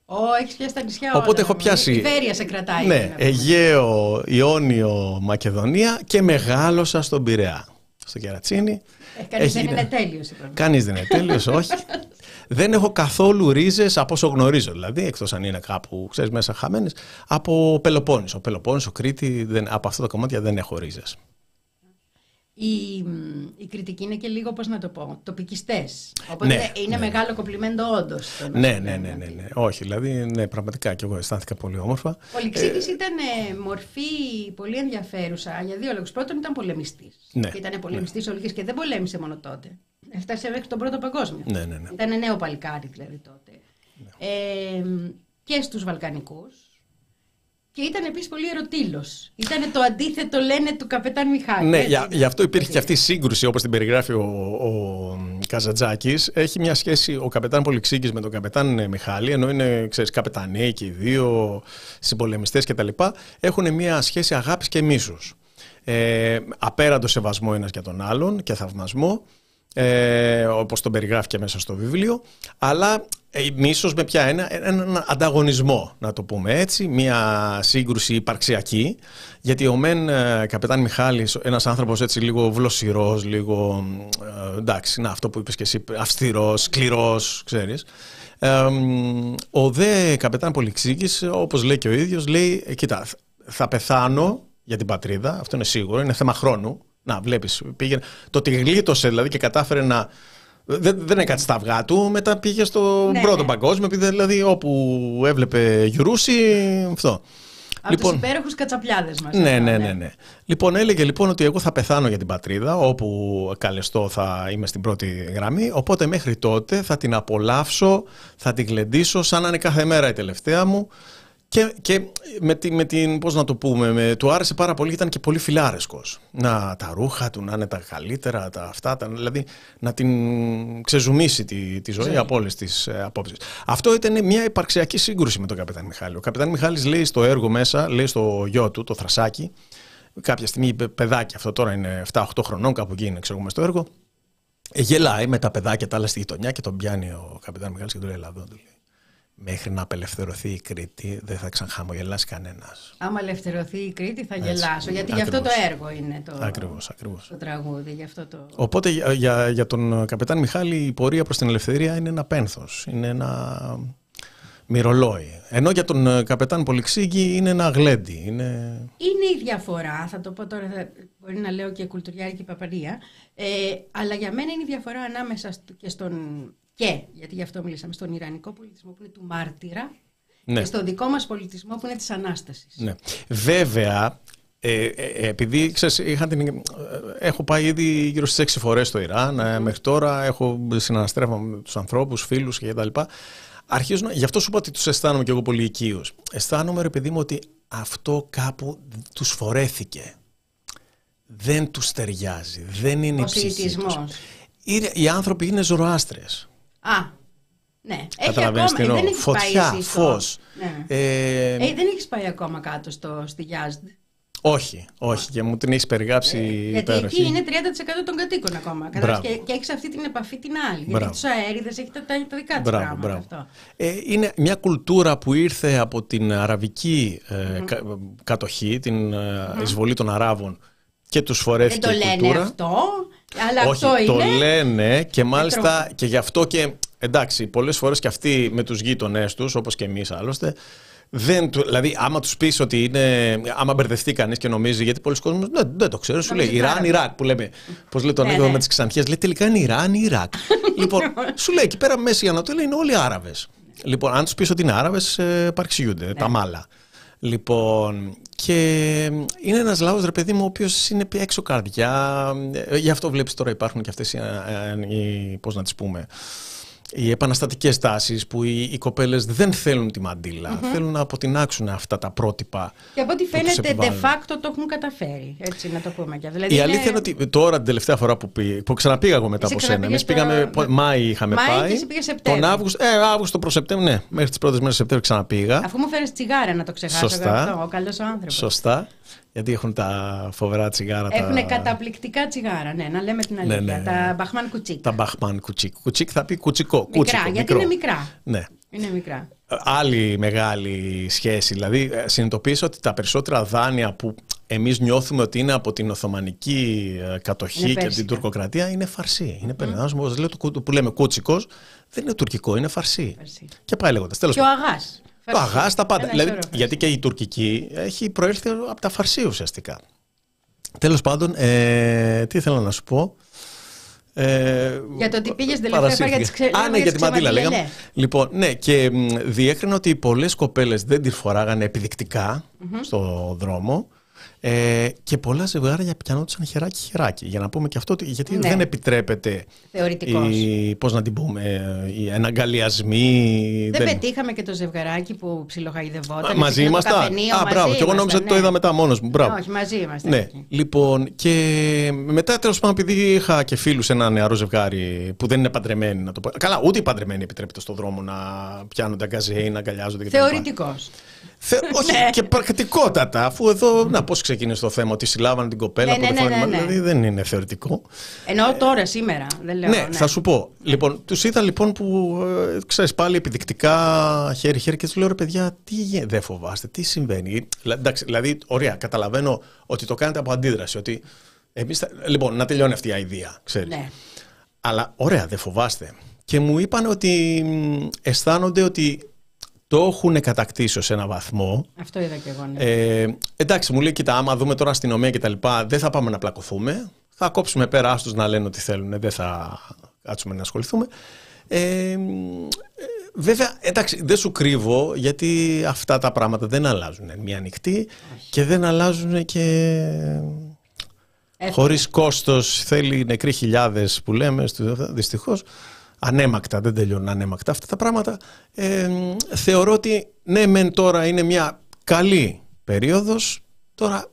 Ω, έχεις πιάσει τα νησιά Οπότε όλα, έχω πιάσει. Η Βέρεια σε κρατάει. Ναι, Αιγαίο, Ιόνιο, Μακεδονία και μεγάλωσα στον Πειραιά, στο Κερατσίνι. Ε, κανείς δεν είναι τέλειος. Κανείς δεν είναι τέλειος, όχι. δεν έχω καθόλου ρίζες από όσο γνωρίζω. Δηλαδή, εκτός αν είναι κάπου ξέρεις, μέσα χαμένες, από Πελοπόννησο. Πελοπόννησο, Κρήτη, δεν, από αυτά τα κομμάτια δεν έχω ρίζες. Η, η κριτική είναι και λίγο, πώς να το πω, τοπικιστές. Οπότε ναι, είναι ναι. μεγάλο κομπλιμέντο όντως. Ναι, ναι, ναι, ναι, ναι, Όχι, δηλαδή, ναι, πραγματικά και εγώ αισθάνθηκα πολύ όμορφα. Ο Λυξίτης ε, ήταν ε, μορφή πολύ ενδιαφέρουσα για δύο λόγους. Πρώτον ήταν πολεμιστής. Ναι, ήταν πολεμιστής ναι. και δεν πολέμησε μόνο τότε. Έφτασε μέχρι τον πρώτο παγκόσμιο. Ναι, ναι, ναι. Ήταν νέο παλικάρι δηλαδή τότε. Ναι. Ε, και στους Βαλκανικούς. Και ήταν επίσης πολύ ερωτήλος. Ήταν το αντίθετο, λένε, του καπετάν Μιχάλη. Ναι, για, γι' αυτό υπήρχε και αυτή η σύγκρουση, όπως την περιγράφει ο, ο Καζατζάκη. Έχει μια σχέση ο καπετάν Πολυξίκη με τον καπετάν Μιχάλη, ενώ είναι, ξέρεις, καπεταναίοι και οι δύο συμπολεμιστές κτλ. Έχουν μια σχέση αγάπης και μίσους. Ε, απέραντο σεβασμό ένας για τον άλλον και θαυμασμό ε, όπως τον περιγράφει και μέσα στο βιβλίο, αλλά ε, μίσος με ποια ένα, έναν ανταγωνισμό, να το πούμε έτσι, μια σύγκρουση υπαρξιακή, γιατί ο Μεν ε, Καπετάν Μιχάλης, ένας άνθρωπος έτσι λίγο βλοσιρός, λίγο, ε, εντάξει, να, αυτό που είπες και εσύ, αυστηρός, σκληρός, ξέρεις, ε, ο δε Καπετάν Πολυξίκης, όπως λέει και ο ίδιος, λέει, ε, κοίτα, θα πεθάνω για την πατρίδα, αυτό είναι σίγουρο, είναι θέμα χρόνου, να, βλέπεις. Πήγαινε. Το ότι γλίτωσε δηλαδή και κατάφερε να. Δεν, δεν έκατσε τα αυγά του, μετά πήγε στο ναι, πρώτο ναι. παγκόσμιο, επειδή δηλαδή όπου έβλεπε γιουρούσι, αυτό. Από λοιπόν, τους υπέροχους κατσαπλιάδες μας. Ναι, ναι, ναι, ναι. Λοιπόν, έλεγε λοιπόν ότι εγώ θα πεθάνω για την πατρίδα, όπου καλεστώ θα είμαι στην πρώτη γραμμή, οπότε μέχρι τότε θα την απολαύσω, θα την γλεντήσω σαν να είναι κάθε μέρα η τελευταία μου και, και με, την, με την, πώς να το πούμε, με, του άρεσε πάρα πολύ, ήταν και πολύ φιλάρεσκος. Να τα ρούχα του να είναι τα καλύτερα, τα αυτά, τα, δηλαδή να την ξεζουμίσει τη, τη ζωή από όλες τις ε, απόψεις. Αυτό ήταν μια υπαρξιακή σύγκρουση με τον Καπετάν Μιχάλη. Ο Καπετάν Μιχάλης λέει στο έργο μέσα, λέει στο γιο του, το Θρασάκι, κάποια στιγμή είπε παιδάκι, αυτό τώρα είναι 7-8 χρονών, κάπου εκεί είναι, ξέρουμε στο έργο. Ε, γελάει με τα παιδάκια τα άλλα στη γειτονιά και τον πιάνει ο Καπετάν Μιχάλης και του λέει: Ελά, μέχρι να απελευθερωθεί η Κρήτη δεν θα ξαναχαμογελάσει κανένας. Άμα ελευθερωθεί η Κρήτη θα γελάσω, γιατί γι' αυτό το έργο είναι το, ακριβώς, ακριβώς. το τραγούδι. Γι αυτό το... Οπότε για, για, για τον καπετάν Μιχάλη η πορεία προς την ελευθερία είναι ένα πένθος, είναι ένα μυρολόι. Ενώ για τον ε, καπετάν Πολυξήγη είναι ένα γλέντι. Είναι... είναι η διαφορά, θα το πω τώρα, θα, μπορεί να λέω και κουλτουριάρικη παπαρία, ε, αλλά για μένα είναι η διαφορά ανάμεσα στο, και στον και, γιατί γι' αυτό μιλήσαμε, στον Ιρανικό πολιτισμό που είναι του μάρτυρα ναι. και στον δικό μας πολιτισμό που είναι της Ανάστασης. Ναι. Βέβαια, ε, ε, επειδή ξέρεις, είχα την, ε, έχω πάει ήδη γύρω στις έξι φορές στο Ιράν, mm. μέχρι τώρα έχω συναναστρέφω με τους ανθρώπους, φίλους και τα λοιπά. Αρχίζουν, γι' αυτό σου είπα ότι τους αισθάνομαι και εγώ πολύ οικείους. Αισθάνομαι ρε παιδί μου ότι αυτό κάπου τους φορέθηκε. Δεν τους ταιριάζει, δεν είναι Ο η ψυχή τους. Οι άνθρωποι είναι ζωροάστρες. Α, ναι. Έχει ακόμα, ε, δεν έχεις Φωτιά, πάει φως. Ναι. Ε, ε, δεν έχεις πάει ακόμα κάτω στο, στη Γιάζντ. Όχι, όχι. Και μου την έχεις περιγράψει ε, Γιατί εκεί είναι 30% των κατοίκων ακόμα. Και, και έχεις αυτή την επαφή την άλλη. Μπράβο. Γιατί τους αέριδες έχει τα, τα δικά τους πράγματα. Μπράβο. Αυτό. Ε, είναι μια κουλτούρα που ήρθε από την αραβική ε, κα, κατοχή, την ε, εισβολή των Αράβων και τους φορέθηκε Δεν το λένε κουλτούρα. αυτό. Αλλά Όχι, αυτό το είναι. λένε και μάλιστα και γι' αυτό και εντάξει, πολλές φορές και αυτοί με τους γείτονές τους, όπως και εμείς άλλωστε, δεν, του- δηλαδή, άμα τους πεις ότι είναι. Άμα μπερδευτεί κανείς και νομίζει, γιατί πολλοί κόσμοι δεν, δεν το ξέρουν, σου λέει Νομίζει Ιράν, πάρα Ιράκ που λέμε. Πώς λέει το Ναι, ανέκδοτο ναι. με τις ξανθιέ, λέει τελικά είναι Ιράν ή Ιράκ. λοιπόν, σου λέει εκεί πέρα Μέση Ανατολή είναι όλοι Άραβες. Λοιπόν, αν τους πεις ότι είναι Άραβες, παρεξηγούνται τα μάλα. Λοιπόν, και είναι ένας λαός, ρε παιδί μου, ο οποίος είναι έξω καρδιά. Ε, Γι' αυτό βλέπεις τώρα υπάρχουν και αυτές οι. οι Πώς να τις πούμε οι επαναστατικές τάσεις που οι, οι κοπέλες δεν θέλουν τη μαντήλα, θέλουν να αποτινάξουν αυτά τα πρότυπα. Και από ό,τι που τους φαίνεται, de επιβάλλουν. facto το έχουν καταφέρει. Έτσι να το πούμε. και. Δηλαδή Η αλήθεια είναι ότι τώρα την τελευταία φορά που, πήγα, που ξαναπήγα εγώ μετά Εσύ από σένα, εμείς ξαναπήγες πήγαμε, τώρα- πο- Μάη είχαμε Μάη πάει, και εσύ πήγες Σεπτέμβρη. τον Αύγουστο, ε, Αύγουστο προς Σεπτέμβριο, ναι, μέχρι τις πρώτες μέρες Σεπτέμβρη ξαναπήγα. Αφού μου φέρει τσιγάρα να το ξεχάσω Σωστά. αυτό, ο καλός άνθρωπος. Σωστά, γιατί έχουν τα φοβερά τσιγάρα. Έχουν τα... καταπληκτικά τσιγάρα, ναι, να λέμε την Ναι, αλήθεια. ναι. Τα Μπαχμάν Κουτσίκ. Τα Μπαχμάν κουτσίκ. Κουτσίκ θα πει κουτσικό. Μικρά, κούτσικο, γιατί μικρό. είναι μικρά. Ναι. Είναι μικρά. Άλλη μεγάλη σχέση. Δηλαδή, ε, συνειδητοποίησα ότι τα περισσότερα δάνεια που εμείς νιώθουμε ότι είναι από την Οθωμανική ε, κατοχή Είναι και πέρσικα. την τουρκοκρατία είναι φαρσί. Είναι mm. όπως λέω, το κου- που λέμε κούτσικος, δεν είναι τουρκικό, είναι φαρσί. Φαρσί. Και πάει λέγοντας. Τέλος Και ο πάντων. Αγά. Το αγάς, τα πάντα. Δηλαδή, γιατί και η τουρκική έχει προέλθει από τα φαρσί ουσιαστικά. Τέλος πάντων, ε, τι ήθελα να σου πω. Ε, Για το ότι πήγες την τελευταία φορά για τις ξε- Α, ναι, για για τις τη μαντήλα ξεμαντήλια, λέγαμε. Λοιπόν, ναι, και μ, διέκρινα ότι πολλές κοπέλες δεν τη φοράγανε επιδεικτικά στο δρόμο ε, και πολλά ζευγάρια πιανόντουσαν χεράκι-χεράκι. Για να πούμε και αυτό, ότι- γιατί Ναι. δεν επιτρέπεται Θεωρητικός. οι, πώς να την πούμε, οι εναγκαλιασμοί. Δεν πετύχαμε και το ζευγαράκι που ψιλοχαϊδευόταν. Α, μαζί εκεί στο ήμασταν; καφενείο, Α, μαζί μπράβο. Και εγώ νόμιζα ότι το ήμασταν, είδα ναι. μετά μόνος μου. Μπράβο. Όχι, μαζί είμαστε. Ναι, εκεί. λοιπόν, και μετά τέλος πάντων, επειδή είχα και φίλους ένα νεαρό ζευγάρι που δεν είναι παντρεμένοι, να το πω. Καλά, ούτε οι παντρεμένοι επιτρέπεται στον δρόμο να πιάνονται αγκαζέ ή να αγκαλιάζονται κτλ. Θεωρητικός. Θε... Όχι, Ναι. και πρακτικότατα, αφού εδώ. Να, πώς ξεκίνησε το θέμα, ότι συλλάβανε την κοπέλα Ναι, από το ναι, ναι, φόρμα. ναι, ναι. Δηλαδή δεν είναι θεωρητικό. Εννοώ τώρα, σήμερα. Δεν λέω. ναι, θα σου πω. Λοιπόν, τους είδα λοιπόν που ε, ξέρεις πάλι επιδεικτικά χέρι-χέρι και τους λέω ρε παιδιά, τι γε- δεν φοβάστε, τι συμβαίνει. Λα- Εντάξει, δηλαδή, ωραία, καταλαβαίνω ότι το κάνετε από αντίδραση. Ότι εμείς θα... Λοιπόν, να τελειώνει αυτή η ιδέα, ξέρεις. Ναι. Αλλά ωραία, δεν φοβάστε. Και μου είπαν ότι μ, αισθάνονται ότι το έχουν κατακτήσει σε ένα βαθμό. Αυτό είδα και εγώ. Ναι. Ε, εντάξει, μου λέει, κοίτα, άμα δούμε τώρα αστυνομία και τα λοιπά, δεν θα πάμε να πλακωθούμε. Θα κόψουμε πέρα άστους να λένε ό,τι θέλουν, δεν θα κάτσουμε να ασχοληθούμε. Ε, μ, ε, βέβαια, εντάξει, δεν σου κρύβω, γιατί αυτά τα πράγματα δεν αλλάζουν μία νυχτή και δεν αλλάζουν και Εύκολα. χωρίς κόστος. Θέλει νεκροί χιλιάδες που λέμε, στο- δυστυχώς. Ανέμακτα, δεν τελειώνουν ανέμακτα αυτά τα πράγματα. Ε, μ, θεωρώ ότι ναι, μεν τώρα είναι μια καλή περίοδος, τώρα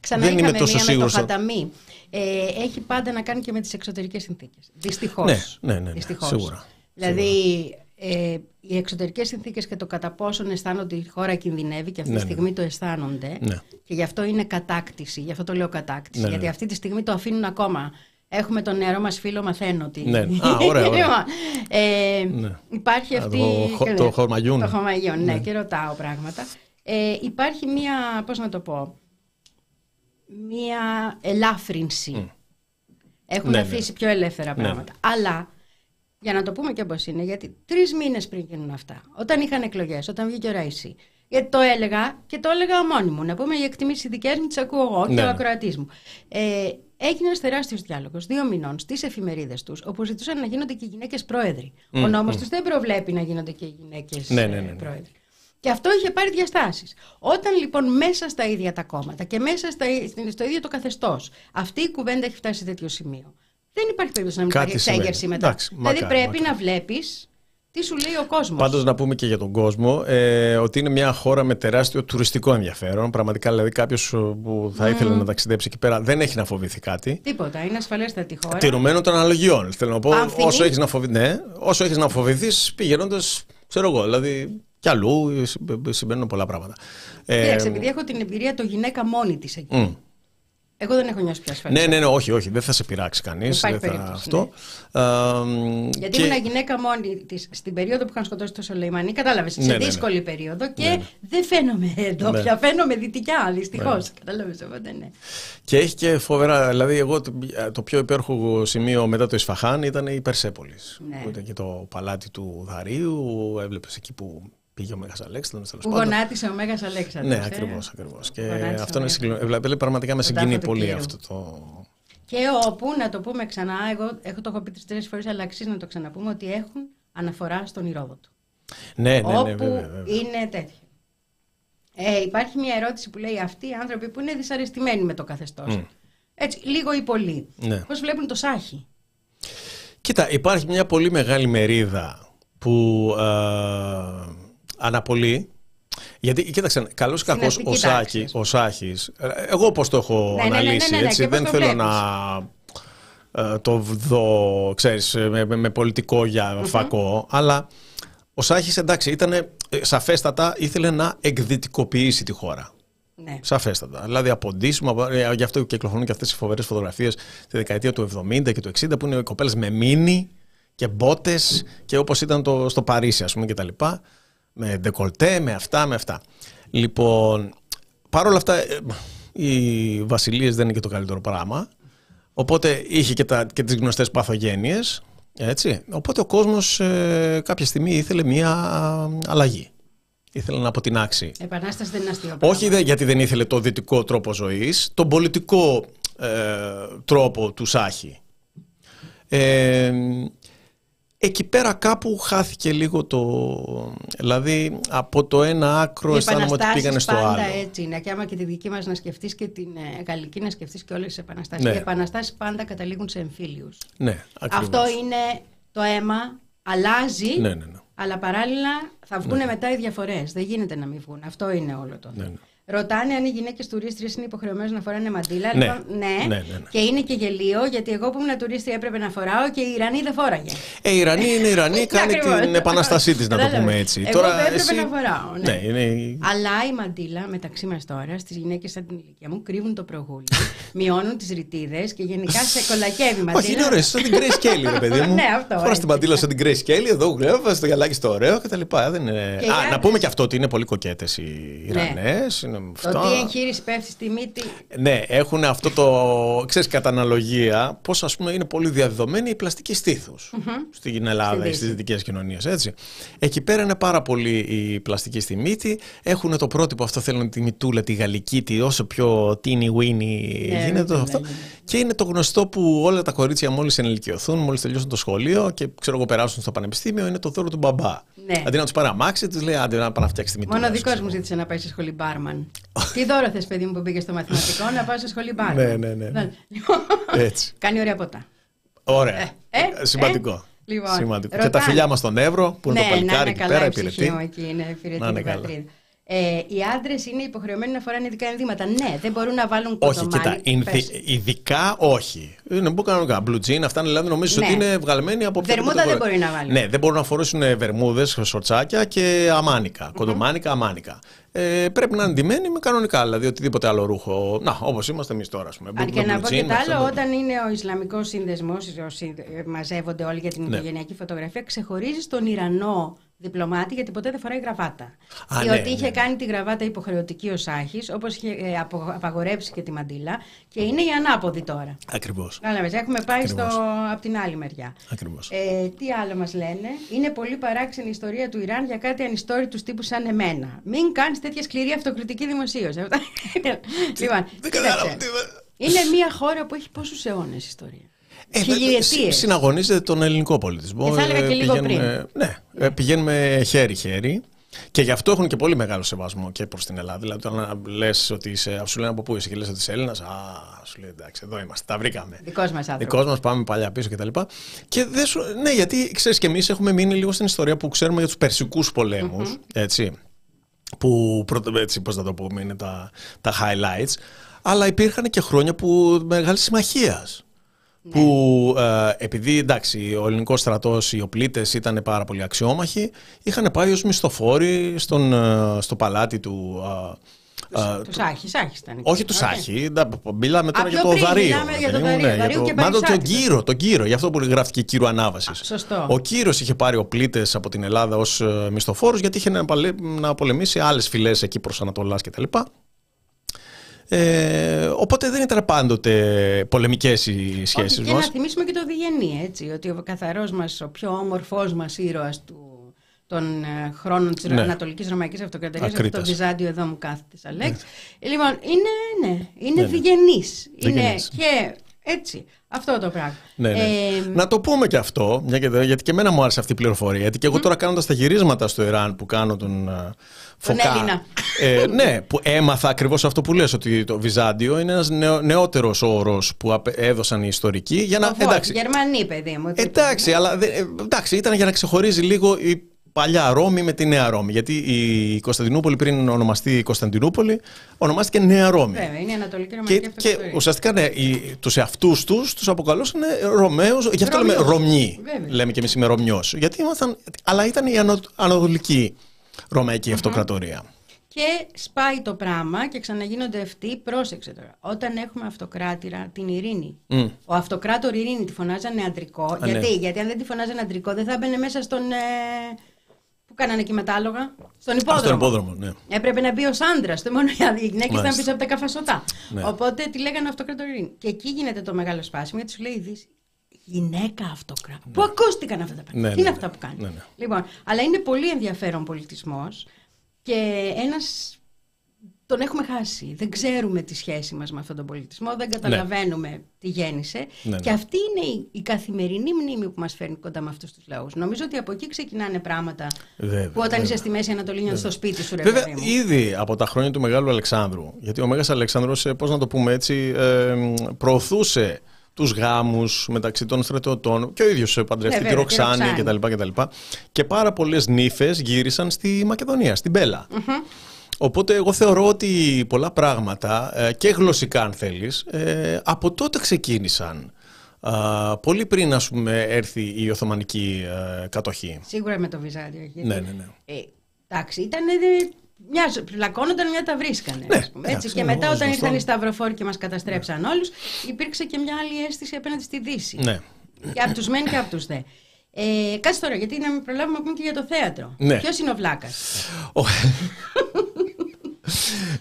Ξανά δεν είμαι είχαμε τόσο μία με σίγουρος. το χαταμί. Ε, έχει πάντα να κάνει και με τις εξωτερικές συνθήκες. Δυστυχώς. Ναι, ναι, ναι, ναι, Δυστυχώς. σίγουρα. Δηλαδή, ε, οι εξωτερικές συνθήκες και το κατά πόσον αισθάνονται ότι η χώρα κινδυνεύει και αυτή Ναι, τη ναι. στιγμή το αισθάνονται Ναι. και γι' αυτό είναι κατάκτηση, γι' αυτό το λέω κατάκτηση, Ναι, γιατί ναι. αυτή τη στιγμή το αφήνουν ακόμα Έχουμε τον νεαρό μας φίλο, μαθαίνω ότι... Ναι. Α, ωραία, ωραία. ε, Ναι. Υπάρχει Α, αυτή... το χο- το χορμαγιούν. Το χορμαγιούν, ναι, και ρωτάω πράγματα. Ε, υπάρχει μία, πώς να το πω, μία ελάφρυνση. Έχουν Ναι, ναι. αφήσει πιο ελεύθερα Ναι. πράγματα. Αλλά, για να το πούμε και όπως είναι, γιατί τρεις μήνες πριν γίνουν αυτά, όταν είχαν εκλογές, όταν βγήκε ο Ραΐσι, γιατί το έλεγα και το έλεγα μόνη μου. Να πούμε οι εκτιμήσεις δικές μου, τις ακούω εγώ και Ναι, ο ναι. ακροατής μου. Ε, έγινε ένας τεράστιος διάλογος δύο μηνών στις εφημερίδες τους, όπου ζητούσαν να γίνονται και οι γυναίκες πρόεδροι. ο νόμος τους δεν προβλέπει να γίνονται και οι γυναίκες Ναι, ναι, ναι, ναι. πρόεδροι. Και αυτό είχε πάρει διαστάσεις. Όταν λοιπόν μέσα στα ίδια τα κόμματα και μέσα στα, στο ίδιο το καθεστώς αυτή η κουβέντα έχει φτάσει σε τέτοιο σημείο, δεν υπάρχει περίπτωση να μην Κάτι υπάρχει συμβαίνει. εξέγερση μετά. Εντάξει, δηλαδή μακάρι, πρέπει μακάρι. να βλέπεις τι σου λέει ο κόσμος; Πάντως να πούμε και για τον κόσμο ε, ότι είναι μια χώρα με τεράστιο τουριστικό ενδιαφέρον. Πραγματικά δηλαδή κάποιος που θα ήθελε να ταξιδέψει εκεί πέρα δεν έχει να φοβηθεί κάτι. Τίποτα, είναι ασφαλέστατη χώρα. Τηρουμένων των αναλογιών. Θέλω να πω, Πανθυνή. όσο έχεις να, φοβη... ναι, όσο έχεις να φοβηθείς πηγαίνοντας, ξέρω εγώ, δηλαδή κι αλλού συ- συμβαίνουν πολλά πράγματα. Ε, Κοίταξε, επειδή έχω την εμπειρία το γυναίκα μόνη της εκεί. μ. Εγώ δεν έχω νιώσει πιο ασφαλή. ναι, ναι, ναι, όχι, όχι, δεν θα σε πειράξει κανείς. Υπάρχει περίπτωση, αυτό. Ε, Γιατί και- ήμουν γυναίκα μόνη τη στην περίοδο που είχαν σκοτώσει το Σολεϊμανί, κατάλαβες. Ναι, σε ναι, ναι. δύσκολη περίοδο και Ναι, ναι. δεν φαίνομαι εδώ Ναι. πια. Φαίνομαι δυτικά, δυστυχώς. Κατάλαβες οπότε ναι. Και έχει και φοβερά. Δηλαδή, εγώ το, το πιο υπέροχο σημείο μετά το Ισφαχάν ήταν η Περσέπολης. Ναι. Που ήταν και το παλάτι του Δαρίου. Έβλεπες εκεί που πήγε ο Μέγας Αλέξανδρος. τέλος Που πάντων. γονάτισε ο Μέγας Αλέξανδρος. Ναι, ε. ακριβώς. Ακριβώς. Και Γονάτισε αυτό είναι ο συγκλο... Μέγας. δηλαδή, πραγματικά με Τον συγκινεί τάφο του πολύ Κύρου. αυτό το. Και όπου, να το πούμε ξανά, εγώ έχω το έχω πει τρει φορές, αλλά αξίζει να το ξαναπούμε, ότι έχουν αναφορά στον Ηρόδοτο. Ναι, ναι, ναι, όπου βέβαια, βέβαια. είναι τέτοιο. Ε, υπάρχει μια ερώτηση που λέει αυτοί οι άνθρωποι που είναι δυσαρεστημένοι με το καθεστώς. Μμ. Έτσι, λίγο ή πολύ. Ναι. Πώς βλέπουν το Σάχη. Κοίτα, υπάρχει μια πολύ μεγάλη μερίδα που ε, αναπολύει. Γιατί, κοίταξε, καλός ή Στην κακός αστική ο, τάξη, Σάκης, ας πούμε. ο Σάκης, ε, εγώ πώς το έχω Ναι, ναι, ναι, ναι, αναλύσει, ναι, ναι, έτσι, και πώς δεν το θέλω βλέπεις. να ε, το δω, ξέρεις, με, με- με πολιτικό για φακό, αλλά ο Σάκης, εντάξει, ήταν σαφέστατα, ήθελε να εκδυτικοποιήσει τη χώρα. Ναι. Σαφέστατα. Δηλαδή από ντύσιμο, από- ε, γι' αυτό κυκλοφορούν και αυτές οι φοβερές φωτογραφίες τη δεκαετία του 70 και του 60 που είναι οι κοπέλες με μίνι και μπότες και όπως ήταν το, στο Παρίσι, ας πούμε, και τα λοιπά. Με ντεκολτέ, με αυτά, με αυτά. Λοιπόν, παρόλα αυτά, ε, οι βασιλείες δεν είναι και το καλύτερο πράγμα. Οπότε είχε και, τα, και τις γνωστές παθογένειες. Έτσι. Οπότε ο κόσμος ε, κάποια στιγμή ήθελε μία αλλαγή. Ήθελε να αποτινάξει Επανάσταση δεν είναι αστείο. πράγμα. όχι δε, γιατί δεν ήθελε το δυτικό τρόπο ζωής, τον πολιτικό ε, τρόπο του Σάχη. Ε, εκεί πέρα κάπου χάθηκε λίγο το... Δηλαδή από το ένα άκρο Οι αισθάνομαι ότι επαναστάσεις πήγανε στο πάντα άλλο. έτσι είναι. Και άμα και τη δική μας να σκεφτείς και την ε, γαλλική να σκεφτείς και όλες τις επαναστάσεις. Ναι. Οι επαναστάσεις πάντα καταλήγουν σε εμφύλιους. Ναι, ακριβώς. Αυτό είναι το αίμα, αλλάζει. Ναι, ναι, ναι. Αλλά παράλληλα θα βγουν μετά οι διαφορές. Δεν γίνεται να μην βγουν. Αυτό είναι όλο το θέμα. ναι. Ρωτάνε αν οι γυναίκες τουρίστριες είναι υποχρεωμένες να φοράνε μαντίλα. Ναι. Λοιπόν, ναι. Ναι, ναι, ναι. Και είναι και γελίο, γιατί εγώ που ήμουν τουρίστρια έπρεπε να φοράω και οι Ιρανοί δεν φόραγε. Ε, η Ιρανή είναι Ιρανή, κάνει Ακριβώς. την επαναστασή της, να το Κατάλαβες. πούμε έτσι. Εγώ δεν έπρεπε να φοράω, ναι. Ναι, είναι... Αλλά η μαντίλα μεταξύ μας τώρα στις γυναίκες σαν την ηλικία μου κρύβουν το προγούλι, μειώνουν τις ρητίδες και γενικά σε κολακεύει η μαντίλα. Όχι, είναι ωραίο, σαν την Grace Kelly, ρε παιδί μου. Ναι, αυτό, Φοράς έτσι. την παντήλα σαν την Grace Kelly, εδώ γλέβας, στο γυαλάκι στο ωραίο κτλ. Δεν είναι... Και οι Α, να άντρες- πούμε και αυτό ότι είναι πολύ κοκέτες οι Ιρανές. Είναι Το αυτό. τι εγχείρηση πέφτει στη μύτη. Ναι, έχουν αυτό το. ξέρεις, κατά αναλογία, πώς ας πούμε είναι πολύ διαδεδομένη η πλαστική στήθους στην Ελλάδα Στη ή Δύση. στι δυτικές κοινωνίες. Έτσι. Εκεί πέρα είναι πάρα πολύ η πλαστική στη μύτη. Έχουν το πρότυπο αυτό, θέλουν τη μητούλα, τη γαλλική, τη όσο πιο teeny weeny Ναι, γίνεται ναι, αυτό. ναι, ναι. Και είναι το γνωστό που όλα τα κορίτσια μόλις ενηλικιωθούν, μόλις τελειώσουν το σχολείο και ξέρω εγώ περάσουν στο πανεπιστήμιο, είναι το δώρο του μπαμπά. Ναι. Αντί να τους πάρει αμάξι, τους λέει άντε να πάει να φτιάξεις τη μητούλα. Μόνο σου, δικός ξέρω μου εγώ. ζήτησε να πάει σε σχολή μπάρμαν. Τι δώρο θες, παιδί μου, που πήγες στο μαθηματικό, να πάω σε σχολή μπάρμαν. Ναι, ναι, ναι, ναι. Λοιπόν, Έτσι. Κάνει ωραία ποτά. Ωραία. Ε, ε, Σημαντικό. ε. Λοιπόν, Σημαντικό. Και ρωτάνε. τα φιλιά μας στον Εύρο, που είναι ναι, το παλικάρι να είναι εκεί καλά πέρα, η ψυχή υπηρετεί. μου εκεί, είναι υπηρετεί Να είναι την καλά. Πατρίδα. Ε, οι άντρες είναι υποχρεωμένοι να φοράνε ειδικά ενδύματα. Ναι, δεν μπορούν να βάλουν κοντομάνι. Όχι, κοίτα, ειδικά όχι. Είναι που κανονικά. Blue jean, αυτά δηλαδή νομίζω ναι. ότι είναι βγαλμένοι από Βερμούδα δεν μπορεί να βάλουν. Ναι, δεν μπορούν να φορέσουν βερμούδες, σορτσάκια και αμάνικα. Κοντομάνικα, αμάνικα ε, πρέπει να είναι ντυμένοι με κανονικά, δηλαδή οτιδήποτε άλλο ρούχο. Να, όπως είμαστε εμείς τώρα, ας πούμε. Αν και να πω και το άλλο, όταν είναι ο Ισλαμικός Σύνδεσμος, μαζεύονται όλοι για την ναι. οικογενειακή φωτογραφία, ξεχωρίζει τον Ιρανό διπλωμάτη γιατί ποτέ δεν φοράει γραβάτα. Α, Διότι ναι, είχε ναι. κάνει τη γραβάτα υποχρεωτική ο Σάχης, όπως είχε ε, απαγορέψει και τη μαντήλα και είναι η ανάποδη τώρα. Ακριβώς. Κατάλαβε, έχουμε πάει στο, από την άλλη μεριά. Ακριβώς. Ε, τι άλλο μας λένε, Είναι πολύ παράξενη η ιστορία του Ιράν για κάτι ανιστόρητους τύπους σαν εμένα. Μην κάνεις τέτοια σκληρή αυτοκριτική δημοσίως. λοιπόν, Είναι μια χώρα που έχει πόσους αιώνες ιστορία. Ε, Συναγωνίζεται τον ελληνικό πολιτισμό. Και θα έλεγα και λίγο πριν. Ναι, ε, πηγαίνουμε χέρι-χέρι. Και γι' αυτό έχουν και πολύ μεγάλο σεβασμό και προς την Ελλάδα. Δηλαδή, όταν λες ότι είσαι, σου λένε από πού είσαι και λες ότι είσαι Έλληνας, α, σου λέει εντάξει, εδώ είμαστε, τα βρήκαμε. Δικός μας άνθρωπος. Δικός μας, πάμε παλιά πίσω κτλ. Και, και δεν σου, ναι, γιατί ξέρεις και εμείς έχουμε μείνει λίγο στην ιστορία που ξέρουμε για τους Περσικούς πολέμους. Έτσι. Που έτσι, πώς να το πούμε, είναι τα, τα highlights. Αλλά υπήρχαν και χρόνια που μεγάλης συμμαχίας. Ναι. Που ε, επειδή εντάξει, ο ελληνικός στρατός, οι οπλίτες ήταν πάρα πολύ αξιόμαχοι, είχαν πάει ως μισθοφόροι στον, ε, στο παλάτι του. Ε, του Σάχη, Σάχη ήταν. Όχι τους Σάχη, μιλάμε τώρα για το Δαρείο. Για το Δαρείο, ναι, το, μάλλον τον Κύρο, τον Κύρο, γι' αυτό που γράφτηκε Κύρο Ανάβασης. Σωστό. Ο Κύρο είχε πάρει οπλίτες από την Ελλάδα ως μισθοφόρου γιατί είχε να πολεμήσει άλλες φυλές εκεί προς Ανατολάς κτλ. Ε, οπότε δεν ήταν πάντοτε πολεμικές οι σχέσει μα. Και να θυμίσουμε και το Διγενή, έτσι, ότι ο καθαρός μας, ο πιο όμορφός μας ήρωας του των ε, χρόνων της ναι. Ανατολικής Ρωμαϊκής Αυτοκρατορίας, αυτό το Βυζάντιο εδώ μου κάθεται, Αλέξ. Ναι. Λοιπόν, είναι, ναι, είναι ναι, ναι. Είναι και έτσι. Αυτό το πράγμα. Ναι, ναι. Ε, να το πούμε και αυτό, γιατί και εμένα μου άρεσε αυτή η πληροφορία. Γιατί και εγώ τώρα κάνοντας τα γυρίσματα στο Ιράν που κάνω τον ε, Φωκά. Ε, ναι, που έμαθα ακριβώς αυτό που λες, ότι το Βυζάντιο είναι ένας νεο, νεότερος όρος που έδωσαν οι ιστορικοί. Για να, εντάξει, Γερμανοί, παιδί μου. Εντάξει, αλλά ε, εντάξει, ήταν για να ξεχωρίζει λίγο η παλιά Ρώμη με τη Νέα Ρώμη. Γιατί η Κωνσταντινούπολη πριν ονομαστεί η Κωνσταντινούπολη, ονομάστηκε Νέα Ρώμη. Βέβαια, είναι η Ανατολική Ρωμαϊκή και, και ουσιαστικά ναι, τους εαυτούς τους τους αποκαλούσαν Ρωμαίους, γι' αυτό λέμε Ρωμιοί. Λέμε και εμείς είμαι Ρωμιός. Γιατί ήμασταν, αλλά ήταν η Ανατολική Ρωμαϊκή Αυτοκρατορία. Και σπάει το πράγμα και ξαναγίνονται αυτοί. Πρόσεξε τώρα. Όταν έχουμε αυτοκράτηρα την ειρήνη. Ο αυτοκράτορ ειρήνη τη φωνάζανε αντρικό. γιατί; Ναι. γιατί αν δεν τη φωνάζανε αντρικό δεν θα έμπαινε μέσα στον. Ε, που κάνανε εκεί μετάλογα; Στον υπόδρομο. Στον υπόδρομο, ναι. Έπρεπε να μπει ω άντρα. Το μόνο οι γυναίκες ήταν πίσω από τα καφασωτά. Ναι. Οπότε τη λέγανε αυτοκράτορ ειρήνη. Και εκεί γίνεται το μεγάλο σπάσιμο γιατί σου λέει η Δύση γυναίκα αυτοκράτορα. Ναι. Που ακούστηκαν αυτά τα πράγματα. Ναι, Τι είναι ναι, αυτά ναι. που κάνει. Ναι, λοιπόν, αλλά είναι πολύ ενδιαφέρον πολιτισμός και ένα. Τον έχουμε χάσει. Δεν ξέρουμε τη σχέση μας με αυτόν τον πολιτισμό, δεν καταλαβαίνουμε τι γέννησε. Και αυτή είναι η, η, καθημερινή μνήμη που μας φέρνει κοντά με αυτούς τους λαούς. Νομίζω ότι από εκεί ξεκινάνε πράγματα βέβαια, που όταν βέβαια. είσαι στη Μέση Ανατολή νιώθεις στο σπίτι σου. Ρε, βέβαια, ήδη από τα χρόνια του Μεγάλου Αλεξάνδρου, γιατί ο Μέγας Αλεξάνδρος, ε, πώς να το πούμε έτσι, ε, προωθούσε τους γάμους μεταξύ των στρατιωτών και ο ίδιος παντρεύτηκε τη Ροξάνη κτλ. Και, και πάρα πολλές νύφες γύρισαν στη Μακεδονία, στην πελα Οπότε εγώ θεωρώ ότι πολλά πράγματα ε, και γλωσσικά αν θέλεις ε, από τότε ξεκίνησαν. πολύ πριν ας πούμε έρθει η Οθωμανική ε, κατοχή. Σίγουρα με το Βυζάντιο. Ναι, ναι, ναι. εντάξει, ήταν μια, πλακώνονταν, μια τα βρίσκανε. Ναι, πούμε, έτσι. και μετά, όταν ήρθαν οι Σταυροφόροι και μας καταστρέψαν ναι. όλους, υπήρξε και μια άλλη αίσθηση απέναντι στη Δύση. Ναι. Και από τους μεν και από τους δε. Ε, κάτσε τώρα, γιατί να μην προλάβουμε να πούμε και για το θέατρο. Ναι. Ποιος είναι ο Βλάκας;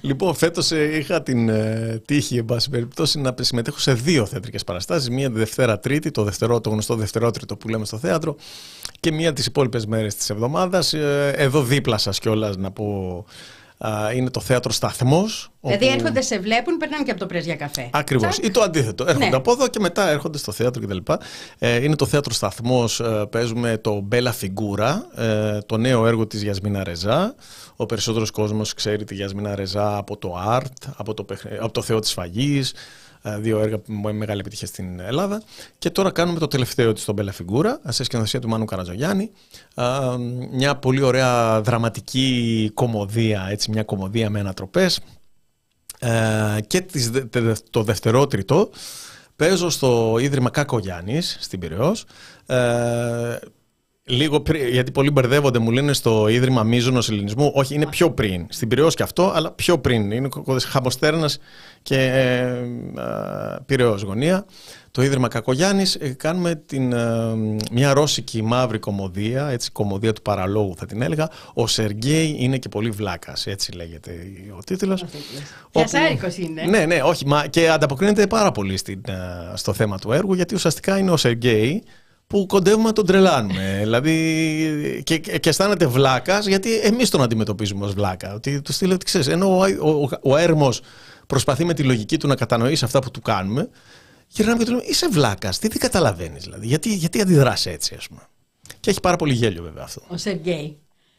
Λοιπόν, φέτος ε, είχα την ε, τύχη, εν πάση περιπτώσει, να συμμετέχω σε δύο θεατρικές παραστάσεις. Μία Δευτέρα Τρίτη, το, δευτερό, το γνωστό Δευτερότριτο που λέμε στο θέατρο, και μία τις υπόλοιπες μέρες της εβδομάδας. Ε, εδώ δίπλα σας κιόλας να πω. Είναι το θέατρο Σταθμός. Δηλαδή όπου... έρχονται, σε βλέπουν, περνάνε και από το πρέσ για καφέ. Ακριβώς. Ή το αντίθετο. Έρχονται ναι. από εδώ και μετά έρχονται στο θέατρο κτλ. Ε, είναι το θέατρο Σταθμός. παίζουμε το Μπέλα Φιγκούρα, το νέο έργο της Γιασμίνα Ρεζά. Ο περισσότερος κόσμος ξέρει τη Γιασμίνα Ρεζά από το Art, από το, από το Θεό της Φαγής, δύο έργα με μεγάλη επιτυχία στην Ελλάδα. Και τώρα κάνουμε το τελευταίο της, τον Μπέλα Φιγκούρα, σε σκηνοθεσία του Μάνου Καρατζογιάννη. Μια πολύ ωραία δραματική κομμωδία, έτσι, μια κομμωδία με ανατροπές. Και το δευτερότριτο παίζω στο Ίδρυμα Κακογιάννης στην Πυραιός. Λίγο πριν, γιατί πολλοί μπερδεύονται, μου λένε στο Ίδρυμα Μίζωνος Ελληνισμού. Όχι, είναι πιο πριν. Στην Πυραιός και αυτό, αλλά πιο πριν. Είναι Χαμοστέρνας και ε, γωνία. Το Ίδρυμα Κακογιάννης. Ε, κάνουμε την, ε, μια ρώσικη μαύρη κομμωδία, έτσι, κομμωδία του παραλόγου θα την έλεγα. Ο Σεργέη είναι και πολύ βλάκας, έτσι λέγεται ο τίτλος. Πιασάρικο είναι. Ναι, ναι, όχι, μα και ανταποκρίνεται πάρα πολύ στην, ε, στο θέμα του έργου, γιατί ουσιαστικά είναι ο Σεργέη που κοντεύουμε να τον τρελάνουμε. δηλαδή και, και αισθάνεται βλάκας, γιατί εμείς τον αντιμετωπίζουμε ως βλάκα. Ότι του στείλω ότι ξέρεις, ενώ ο, ο, ο, έρμος προσπαθεί με τη λογική του να κατανοήσει αυτά που του κάνουμε, γυρνάμε και του λέμε: Είσαι βλάκας, τι, τι καταλαβαίνεις, δηλαδή. Γιατί, γιατί αντιδράς έτσι, ας πούμε. Και έχει πάρα πολύ γέλιο, βέβαια αυτό. Ο Σεργέη.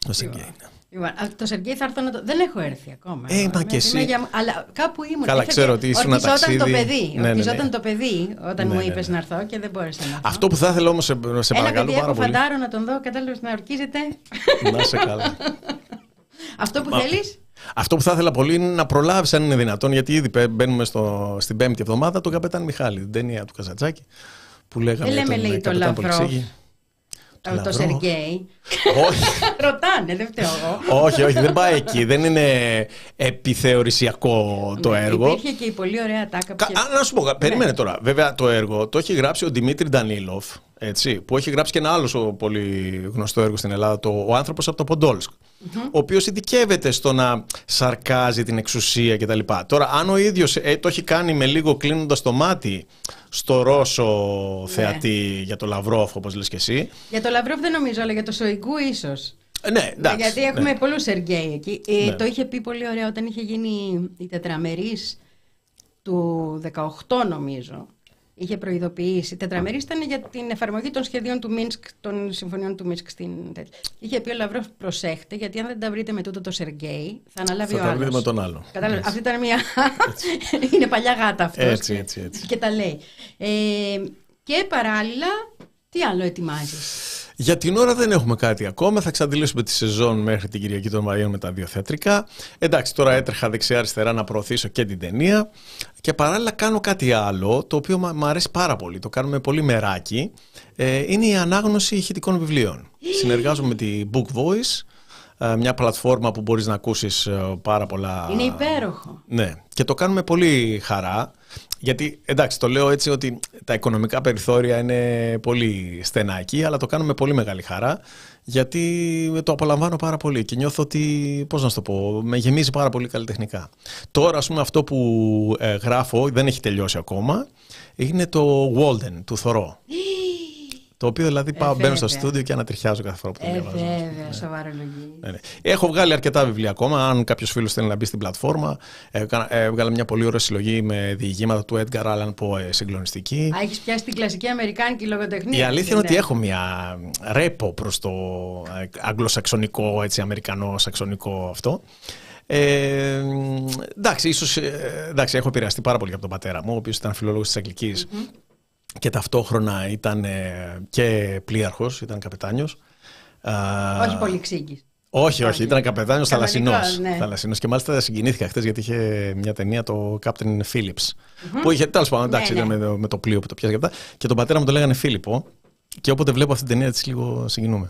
Ο Σεργέη, ναι. Λοιπόν, το Σεργέη θα έρθω να το. Δεν έχω έρθει ακόμα. Ε, μα και εσύ. Για... Αλλά κάπου ήμουν. Καλά, ξέρω ότι ήσουν ταξίδι. το παιδί. Ναι, ναι, ναι. το παιδί όταν ναι, μου ναι, είπες ναι. να έρθω και δεν μπόρεσα να έρθω. Αυτό που θα ήθελα όμως σε, σε παρακαλώ πάρα πολύ. φαντάρο να τον δω, κατάλαβε να ορκίζεται. Να σε καλά. Αυτό που θέλεις; Αυτό που θα ήθελα πολύ είναι να προλάβεις, αν είναι δυνατόν, γιατί ήδη μπαίνουμε στο, στην πέμπτη εβδομάδα, τον Καπετάν Μιχάλη, την ταινία του Καζατζάκη. Που λέγαμε δεν λέμε, λέει, το Λαυρόφ. Το, το Σεργέη. Όχι. Ρωτάνε, δεν φταίω εγώ. όχι, όχι, δεν πάει εκεί. Δεν είναι επιθεωρησιακό το ναι, έργο. Υπήρχε και η πολύ ωραία τάκα. Κα, Να σου πω, ναι. περίμενε τώρα. Βέβαια, το έργο το έχει γράψει ο Δημήτρη Ντανίλοφ, έτσι, που έχει γράψει και ένα άλλο πολύ γνωστό έργο στην Ελλάδα, το Ο άνθρωπος από το ποντολσκ ο οποίος ειδικεύεται στο να σαρκάζει την εξουσία κτλ. Τώρα, αν ο ίδιος ε, το έχει κάνει με λίγο κλείνοντας το μάτι στο Ρώσο ναι. θεατή για το Λαυρόφ, όπως λες και εσύ. Για το Λαυρόφ δεν νομίζω, αλλά για το Σοϊγκού ίσως. Ε, ναι, εντάξει, Γιατί έχουμε ναι. πολλούς Σεργέη εκεί. Ε, ναι. Το είχε πει πολύ ωραία όταν είχε γίνει η τετραμερή του 18 νομίζω είχε προειδοποιήσει. Τετραμερής ήταν για την εφαρμογή των σχεδίων του Μίνσκ, των συμφωνιών του Μίνσκ στην Είχε πει ο Λαυρόφ, προσέχτε, γιατί αν δεν τα βρείτε με τούτο το Σεργέη, θα αναλάβει θα ο άλλος. Θα με τον άλλο. Κατάλαβες. Αυτή ήταν μια. είναι παλιά γάτα αυτός. Έτσι, έτσι, έτσι. Και τα λέει. Ε, και παράλληλα, τι άλλο ετοιμάζεις; Για την ώρα δεν έχουμε κάτι ακόμα. Θα εξαντλήσουμε τη σεζόν μέχρι την Κυριακή των Μαρίων με τα δύο θεατρικά. Εντάξει, τώρα έτρεχα δεξιά-αριστερά να προωθήσω και την ταινία. Και παράλληλα κάνω κάτι άλλο, το οποίο μου αρέσει πάρα πολύ. Το κάνουμε πολύ μεράκι. Ε, είναι η ανάγνωση ηχητικών βιβλίων. Συνεργάζομαι με τη Book Voice ε, μια πλατφόρμα που μπορείς να ακούσεις ε, πάρα πολλά... Είναι υπέροχο. Ναι, και το κάνουμε πολύ χαρά. Γιατί εντάξει, το λέω έτσι ότι τα οικονομικά περιθώρια είναι πολύ στενά εκεί, αλλά το κάνουμε πολύ μεγάλη χαρά, γιατί το απολαμβάνω πάρα πολύ και νιώθω ότι, πώς να σου το πω, με γεμίζει πάρα πολύ καλλιτεχνικά. Τώρα, ας πούμε, αυτό που ε, γράφω, δεν έχει τελειώσει ακόμα, είναι το Walden του Θωρό. Το οποίο δηλαδή πάω, ε, μπαίνω στο στούντιο και ανατριχιάζω κάθε φορά που το ε, διαβάζω. Βέβαια, ναι. σοβαρολογή. Ναι, ναι. Έχω βγάλει αρκετά βιβλία ακόμα. Αν κάποιος φίλος θέλει να μπει στην πλατφόρμα, έβγαλα μια πολύ ωραία συλλογή με διηγήματα του Edgar Allan Poe συγκλονιστική. Α, έχεις πιάσει την κλασική αμερικάνικη λογοτεχνία. Η αλήθεια είναι ότι έχω μια ρέπο προς το ε, αγγλοσαξονικό, έτσι, αμερικανό-σαξονικό αυτό. Ε, εντάξει, ίσως, ε, εντάξει, έχω επηρεαστεί πάρα πολύ από τον πατέρα μου, ο οποίος ήταν φιλόλογος της αγγλικής. Mm-hmm και ταυτόχρονα ήταν και πλοίαρχος, ήταν καπετάνιος. Όχι πολύ ξύγκης. Όχι, όχι, ήταν καπετάνιος θαλασσινός. Ναι. Θαλασσινός. Και μάλιστα συγκινήθηκα χθες γιατί είχε μια ταινία το Captain Phillips. Mm-hmm. Που είχε, τέλος πάντων, εντάξει, ναι, ναι. ήταν με, με, το πλοίο που το πιάζει και αυτά. Και τον πατέρα μου το λέγανε Φίλιππο. Και όποτε βλέπω αυτή την ταινία, της λίγο συγκινούμε.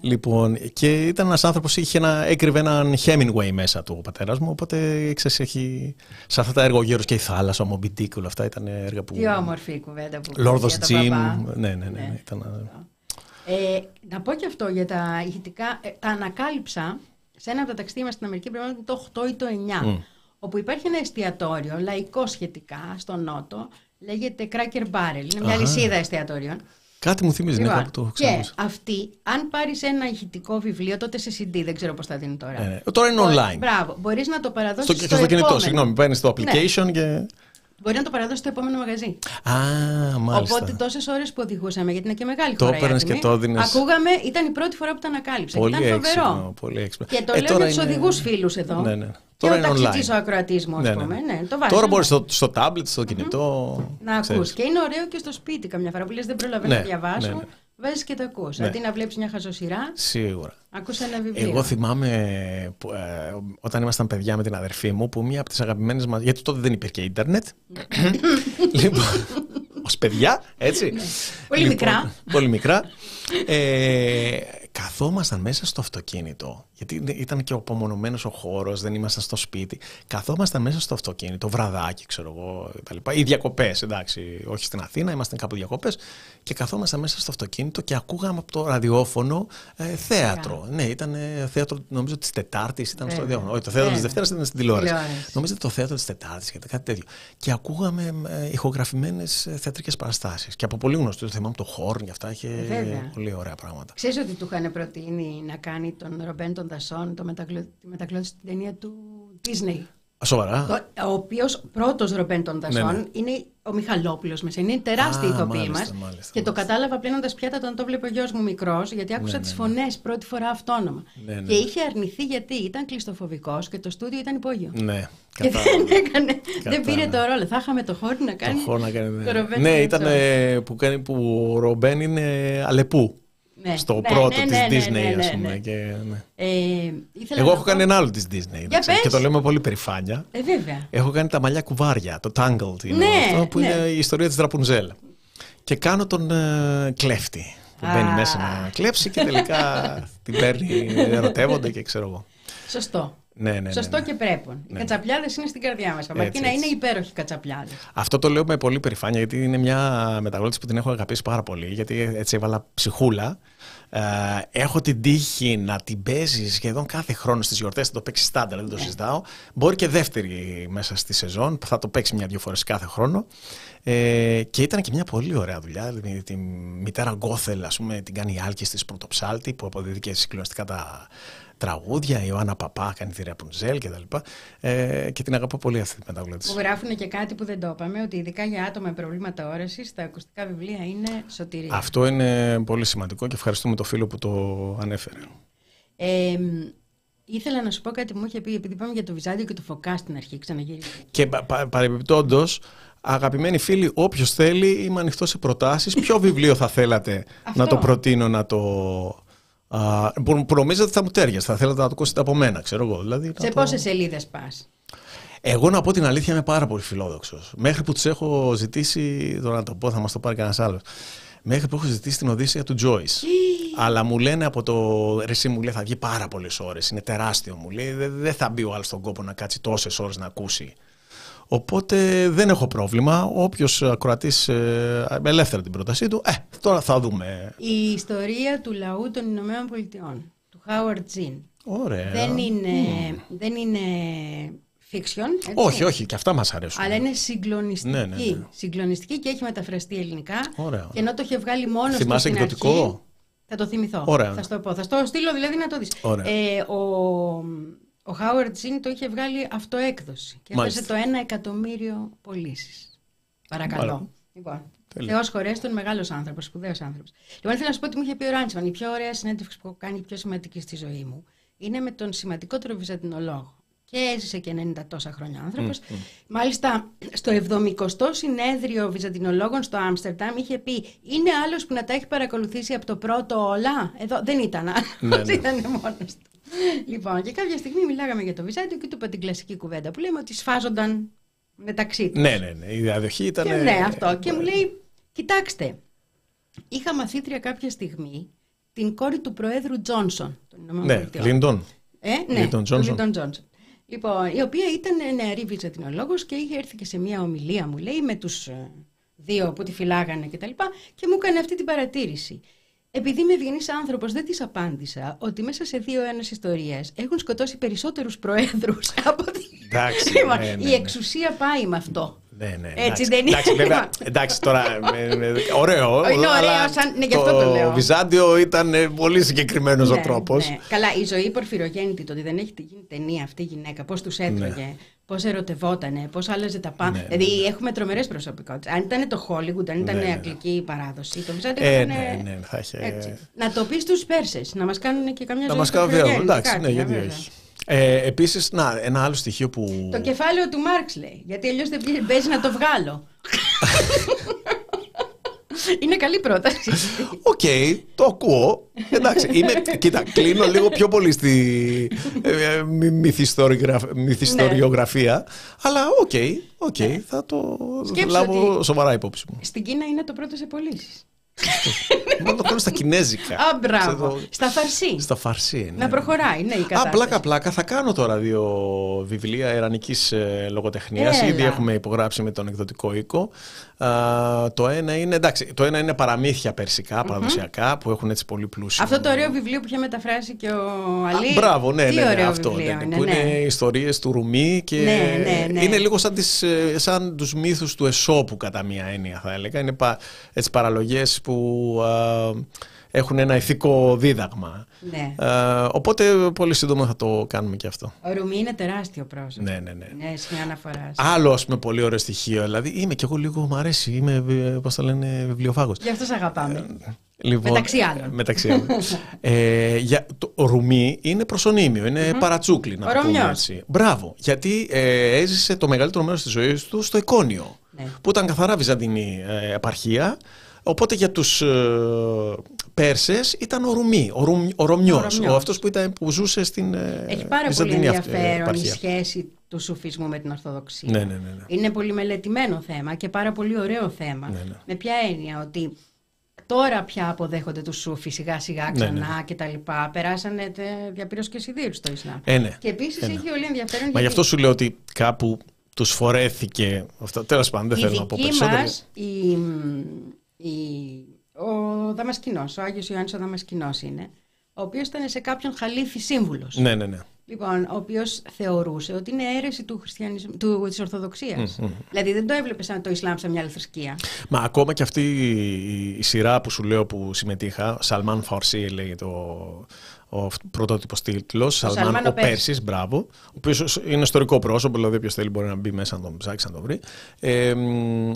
Λοιπόν, και ήταν ένας άνθρωπος που έκρυβε έναν Hemingway μέσα του ο πατέρας μου. Οπότε ξέρεις, έχει. Σε αυτά τα έργα ο Γέρο και η Θάλασσα, ο Moby όλα αυτά ήταν έργα που. Τι όμορφη η κουβέντα που. Λόρδο Τζιμ. Ναι, ναι, ναι. ναι. Ήταν... Ε, να πω και αυτό για τα ηχητικά. Ε, τα ανακάλυψα σε ένα από τα ταξίδια μας στην Αμερική, πρέπει να είναι το 8 ή το 9. Mm. Όπου υπάρχει ένα εστιατόριο, λαϊκό σχετικά, στο Νότο, λέγεται Cracker Barrel. Είναι μια λυσίδα εστιατόριων. Κάτι μου θυμίζει, ναι, λοιπόν, κάπου το Και αυτή, αν πάρεις ένα ηχητικό βιβλίο, τότε σε CD, δεν ξέρω πώς θα δίνει τώρα. Ε, τώρα είναι online. Μπράβο, μπορείς να το παραδώσεις στο, στο, στο κινητό. Συγγνώμη, παίρνεις το ναι. application ναι. και. Μπορεί να το παραδώσεις στο επόμενο μαγαζί. Α, μάλιστα. Οπότε τόσες ώρες που οδηγούσαμε, γιατί είναι και μεγάλη χώρα. Το έπαιρνες και το έδινες. Ακούγαμε, ήταν η πρώτη φορά που το ανακάλυψα. Πολύ ήταν φοβερό. Έξυπνο, πολύ έξυπνο. Και το ε, λέω για τους είναι... οδηγούς φίλους εδώ. Ναι, ναι. Τώρα και ο είναι ταξιτζής online. ο ακροατής μου, ας Ναι, ναι. πούμε. Ναι, το βάζεις. Τώρα μπορείς στο, στο tablet, στο κινητό. να ξέρεις. ακούς. Και είναι ωραίο και στο σπίτι καμιά φορά που λες δεν προλαβαίνω Ναι, να διαβάσω. ναι, ναι. Βάζεις και το ακούς. Ναι. Αντί να βλέπεις μια χαζοσυρά, Σίγουρα. ακούς ένα βιβλίο. Εγώ θυμάμαι που, ε, όταν ήμασταν παιδιά με την αδερφή μου που μία από τις αγαπημένες μας... Γιατί τότε δεν υπήρχε ίντερνετ. λοιπόν, ως παιδιά, έτσι. Πολύ Λοιπόν, μικρά. Πολύ μικρά. Ε, καθόμασταν μέσα στο αυτοκίνητο, γιατί ήταν και ο απομονωμένος ο χώρος, δεν ήμασταν στο σπίτι. Καθόμασταν μέσα στο αυτοκίνητο, βραδάκι, ξέρω εγώ, τα λοιπά. Ή διακοπές, εντάξει, όχι στην Αθήνα, ήμασταν κάπου διακοπές. Και καθόμασταν μέσα στο αυτοκίνητο και ακούγαμε από το ραδιόφωνο ε, θέατρο. Ναι, ήταν ε, θέατρο, νομίζω, της Τετάρτης, ήταν στο Βέβαια. ραδιόφωνο. Όχι, το θέατρο της Βέβαια. Δευτέρας ήταν στην τηλεόραση. Τηλεόραση. Νομίζω ότι το θέατρο της Τετάρτης, κάτι τέτοιο. Και ακούγαμε ε, ηχογραφημένες ε, θεατρικές παραστάσεις. Και από πολύ γνωστούς, το θυμάμαι το Χόρν και αυτά, είχε Βέβαια. πολύ ωραία πράγματα. Ξέρεις ότι του είχαν προτείνει να κάνει τον Ρομπέν των Δασών το μετακλω... τη μετακλώτηση στην ταινία του Disney. Α, Σοβαρά. Το- ο οποίος πρώτος Ρομπέν των Δασών Ναι, ναι. είναι ο Μιχαλόπουλος μέσα. Είναι τεράστια Α, ηθοποιή μάλιστα, μας. μάλιστα, Και το μάλιστα. κατάλαβα πλένοντας πιάτα όταν το βλέπω ο γιος μου μικρός, γιατί άκουσα Ναι, τις ναι, φωνές πρώτη φορά αυτόνομα. Ναι, ναι, Και ναι. είχε αρνηθεί γιατί ήταν κλειστοφοβικός και το στούντιο ήταν υπόγειο. Ναι, Και κατάλαβα. δεν έκανε, δεν Κατάλαβα. πήρε το ρόλο. Θα είχαμε το χώρο να Το κάνει. χώρο να κάνει. το Ναι, Ρομπέν ναι των ήταν Δασών. ε, που, κάνει, που ο Ρομπέν είναι Αλεπού. Ναι, Στο ναι, πρώτο ναι, της ναι, ναι, Disney, ναι, ας ναι, πούμε. ναι. Και, ναι. Ε, ήθελα Εγώ να έχω πω- κάνει ένα άλλο της Disney. Για εντάξει, και το πες. λέω με πολύ περηφάνεια. Ε, βέβαια. Έχω κάνει τα μαλλιά κουβάρια, το Tangled είναι Ναι, αυτό που ναι. είναι η ιστορία της Ραπουνζέλ. Και κάνω τον ε, κλέφτη που Α. μπαίνει μέσα να κλέψει και τελικά την παίρνει, ερωτεύονται και ξέρω εγώ. Σωστό. Ναι, ναι, ναι, Σωστό ναι. και πρέπει. Οι Ναι. κατσαπλιάδες είναι στην καρδιά μας. Αρκεί να έτσι. είναι υπέροχοι κατσαπλιάδες. Αυτό το λέω με πολύ περηφάνεια γιατί είναι μια μεταγλώτηση που την έχω αγαπήσει πάρα πολύ γιατί έτσι έβαλα ψυχούλα. Ε, έχω την τύχη να την παίζει σχεδόν κάθε χρόνο στις γιορτές, θα το παίξει στάνταρ, δεν το συζητάω. Μπορεί και δεύτερη μέσα στη σεζόν, θα το παίξει μια-δυο φορές κάθε χρόνο. Ε, και ήταν και μια πολύ ωραία δουλειά. Δηλαδή, τη μητέρα Γκόθελ, ας πούμε, την κάνει η Άλκης της Πρωτοψάλτη που αποδίδει και συγκλονιστικά τα τραγούδια. Η Ιωάννα Παπά κάνει τη Ραπουνζέλ και τα λοιπά. Ε, και την αγαπώ πολύ αυτή τη μεταγλώτηση. Που γράφουν και κάτι που δεν το είπαμε, ότι ειδικά για άτομα με προβλήματα όραση, τα ακουστικά βιβλία είναι σωτηρία. Αυτό είναι πολύ σημαντικό και ευχαριστούμε το φίλο που το ανέφερε. Ε, ήθελα να σου πω κάτι που μου είχε πει, επειδή είπαμε για το Βυζάντιο και το Φωκά στην αρχή, ξαναγυρίζω. Και πα, πα, παρεμπιπτόντως, αγαπημένοι φίλοι, όποιος θέλει, είμαι ανοιχτός σε προτάσεις. Ποιο βιβλίο θα θέλατε Αυτό. να το προτείνω να το. Α, που, που νομίζετε ότι θα μου τέριαζε, θα θέλατε να το ακούσετε από μένα, ξέρω εγώ. Δηλαδή, να Σε το- πόσες σελίδες πας; Εγώ να πω την αλήθεια είμαι πάρα πολύ φιλόδοξος. Μέχρι που τους έχω ζητήσει. Τώρα να το πω, θα μας το πάρει κανένας άλλος. Μέχρι που έχω ζητήσει την Οδύσσια του Joyce. Αλλά μου λένε από το. Ρε, εσύ μου λέει θα βγει πάρα πολλές ώρες. Είναι τεράστιο μου λέει. Δεν δεν θα μπει ο άλλος στον κόπο να κάτσει τόσες ώρες να ακούσει. Οπότε δεν έχω πρόβλημα. Όποιος ακροατής ε, ελεύθερα την πρότασή του, ε, τώρα θα δούμε. Η ιστορία του λαού των Ηνωμένων Πολιτειών, του Howard Zinn. Ωραία. Δεν είναι, δεν είναι fiction. έτσι. Όχι, όχι, και αυτά μας αρέσουν. Αλλά είναι συγκλονιστική. Ναι, ναι, ναι. Συγκλονιστική και έχει μεταφραστεί ελληνικά. Ωραία. Και ενώ το είχε βγάλει μόνος του Θυμάσαι στην εκδοτικό; αρχή, θα το θυμηθώ. Ωραία. Θα σου το πω. Θα στο στείλω δηλαδή να το δεις. Ωραία. Ε, ο, ο Howard Zinn το είχε βγάλει αυτοέκδοση. Και Μάλιστα. έφτασε το ένα εκατομμύριο πωλήσεις. Παρακαλώ. Μάλιστα. Λοιπόν, Τέλεια. Θεός χωρέστον, μεγάλος άνθρωπος, σπουδαίος άνθρωπος. Λοιπόν, ήθελα να σου πω ότι μου είχε πει ο Ράντσμαν, η πιο ωραία συνέντευξη που έχω κάνει, η πιο σημαντική στη ζωή μου, είναι με τον σημαντικότερο βυζαντινολόγο. Και έζησε και 90 τόσα χρόνια άνθρωπος. Μάλιστα, στο 70ο συνέδριο βυζαντινολόγων στο Άμστερνταμ είχε πει είναι άλλος που να τα έχει παρακολουθήσει από το πρώτο όλα. Εδώ δεν ήταν άλλος, Ναι, ναι. ήταν μόνος του. Λοιπόν, και κάποια στιγμή μιλάγαμε για το Βυζάντιο και του είπα την κλασική κουβέντα που λέμε ότι σφάζονταν μεταξύ τους. Ναι, ναι, ναι. Η διαδοχή ήταν. Και ναι, αυτό. Και μου λέει, κοιτάξτε, είχα μαθήτρια κάποια στιγμή την κόρη του Προέδρου Τζόνσον των Ηνωμένων Ναι, Πολιτειών. Λίντον. Ε, ναι, Lyndon του Johnson. Lyndon Johnson. Λοιπόν, η οποία ήταν νεαρή βυζαντινολόγος και είχε έρθει και σε μια ομιλία, μου λέει, με τους ε, δύο που τη φυλάγανε και τα λοιπά και μου έκανε αυτή την παρατήρηση. Επειδή είμαι ευγενής άνθρωπος, δεν της απάντησα ότι μέσα σε δύο ένας ιστορίες έχουν σκοτώσει περισσότερους προέδρους από ότι... Εντάξει, Λοιπόν, ναι, ναι, η ναι. εξουσία πάει με αυτό. Ναι, ναι. Έτσι εντάξει, δεν είναι. Εντάξει, βέβαια, εντάξει τώρα. ε, ε, ωραίο. Είναι ωραίο, αλλά σαν- ναι, γι' αυτό το λέω. Βυζάντιο ήταν ε, πολύ συγκεκριμένος ο Ναι, τρόπος. ναι. Καλά, η ζωή πορφυρογέννητη, το ότι δεν έχει γίνει ταινία αυτή η γυναίκα, πώς τους έτρωγε, πώς ερωτευότανε, πώς άλλαζε τα πάντα. Ναι, ναι. δηλαδή έχουμε τρομερές προσωπικότητες. Αν ήταν το Hollywood, αν ήταν Ναι, ναι. αγγλική παράδοση, το Βυζάντιο Ε, ήταν. ναι, ναι, θα είχε- έτσι. Να το πεις στους Πέρσες, να μας κάνουν και καμιά Να ζωή. μας κάνουν διάλογο. πορφυρογέννητη, Εντάξει, κάτι, ναι, γιατί βέβαια. όχι. Ε, Επίσης, να, ένα άλλο στοιχείο που. Το κεφάλαιο του Μάρξ λέει. Γιατί αλλιώς δεν παίζει να το βγάλω. Είναι καλή πρόταση. Οκ, το ακούω. Εντάξει, είμαι, κοίτα, κλίνω λίγο πιο πολύ στη ε, μυ- μυθιστοριγραφ- μυθιστοριογραφία. Αλλά OK, OK, θα το Σκέψου λάβω ότι- σοβαρά υπόψη μου. Στην Κίνα είναι το πρώτο σε πωλήσεις. Μόνο το κάνω στα κινέζικα. Α, μπράβο. Ξέρω, Στα φαρσί. Στα φαρσί. ναι. Να προχωράει, ναι, η Α, κατάσταση. πλάκα πλάκα. Θα κάνω τώρα δύο βιβλία ιρανικής ε, λογοτεχνίας. Έλα. Ήδη έχουμε υπογράψει με τον εκδοτικό οίκο. Α, το ένα είναι, εντάξει, το ένα είναι παραμύθια περσικά, παραδοσιακά, που έχουν έτσι πολύ πλούσιο. Αυτό το ωραίο βιβλίο που είχε μεταφράσει και ο Αλή. Α, μπράβο, ναι, Τι ναι, ναι, ωραίο αυτό. βιβλίο ναι, ναι, είναι, που ναι. είναι ιστορίες του Ρουμί και Ναι, ναι, ναι. είναι λίγο σαν, τις, ε, σαν τους μύθους του Εσώπου κατά μία έννοια θα έλεγα. Είναι πα, έτσι, παραλογές που α, έχουν ένα ηθικό δίδαγμα. Ναι. Α, οπότε πολύ σύντομα θα το κάνουμε και αυτό. Ο Ρουμί είναι τεράστιο πρόσωπο. Ναι, ναι, ναι. Ναι, σημεία αναφορά. Άλλο ας πούμε πολύ ωραίο στοιχείο. Δηλαδή είμαι κι εγώ λίγο, μου αρέσει, είμαι, ε, πώς το λένε, βιβλιοφάγος. Γι' αυτό σε αγαπάμε. Λοιπόν, Μεταξύ άλλων. μεταξύ άλλων. ε, για, το ο Ρουμί είναι προσωνύμιο, είναι παρατσούκλι να Ο το πούμε Ρωμιός. έτσι. Μπράβο, γιατί ε, έζησε το μεγαλύτερο μέρος της ζωής του στο Εκόνιο, Ναι. που ήταν καθαρά βυζαντινή ε, επαρχία, οπότε για τους ε, Πέρσες ήταν ο Ρουμί, ο, Ρουμ, ο Ρωμιός, Ο Ρωμιός. ο αυτός που, ήταν, που ζούσε στην ε, Έχει πάρα πολύ βυζαντινή αυ- ε, ενδιαφέρον η επαρχία. σχέση του σουφισμού με την Ορθοδοξία. Ναι, ναι, ναι, ναι. Είναι πολύ μελετημένο θέμα και πάρα πολύ ωραίο θέμα. Ναι, ναι. Με ποια έννοια; Ότι τώρα πια αποδέχονται τους σούφοι σιγά σιγά Ναι, ξανά ναι. και τα λοιπά. Περάσανε τε, διαπήρως και σιδήρους στο Ισλάμ. Ε, ναι. Και επίσης Ε, ναι. έχει πολύ ενδιαφέρον Μα γι' αυτό σου λέω ότι κάπου τους φορέθηκε αυτό. Τέλος πάντων, δεν η θέλω να πω δική περισσότερο. μας, η, η, ο Δαμασκηνός, ο Άγιος Ιωάννης ο Δαμασκηνός είναι, ο οποίος ήταν σε κάποιον χαλίφη σύμβουλος. Ναι, ναι, ναι. Λοιπόν, ο οποίος θεωρούσε ότι είναι αίρεση του χριστιανισμού, του, της Ορθοδοξίας. Δηλαδή δεν το έβλεπες σαν το Ισλάμ σαν μια άλλη θρησκεία. Μα ακόμα και αυτή η, η σειρά που σου λέω που συμμετείχα, Σαλμάν Φαρσί λέγεται ο, ο πρωτότυπος τίτλος. Σαλμάν Σαλμάν ο ο Πέρσης. Πέρσης, μπράβο. Ο οποίος είναι ιστορικό πρόσωπο, δηλαδή όποιο θέλει μπορεί να μπει μέσα να τον ψάξει να τον βρει. Ε, μ,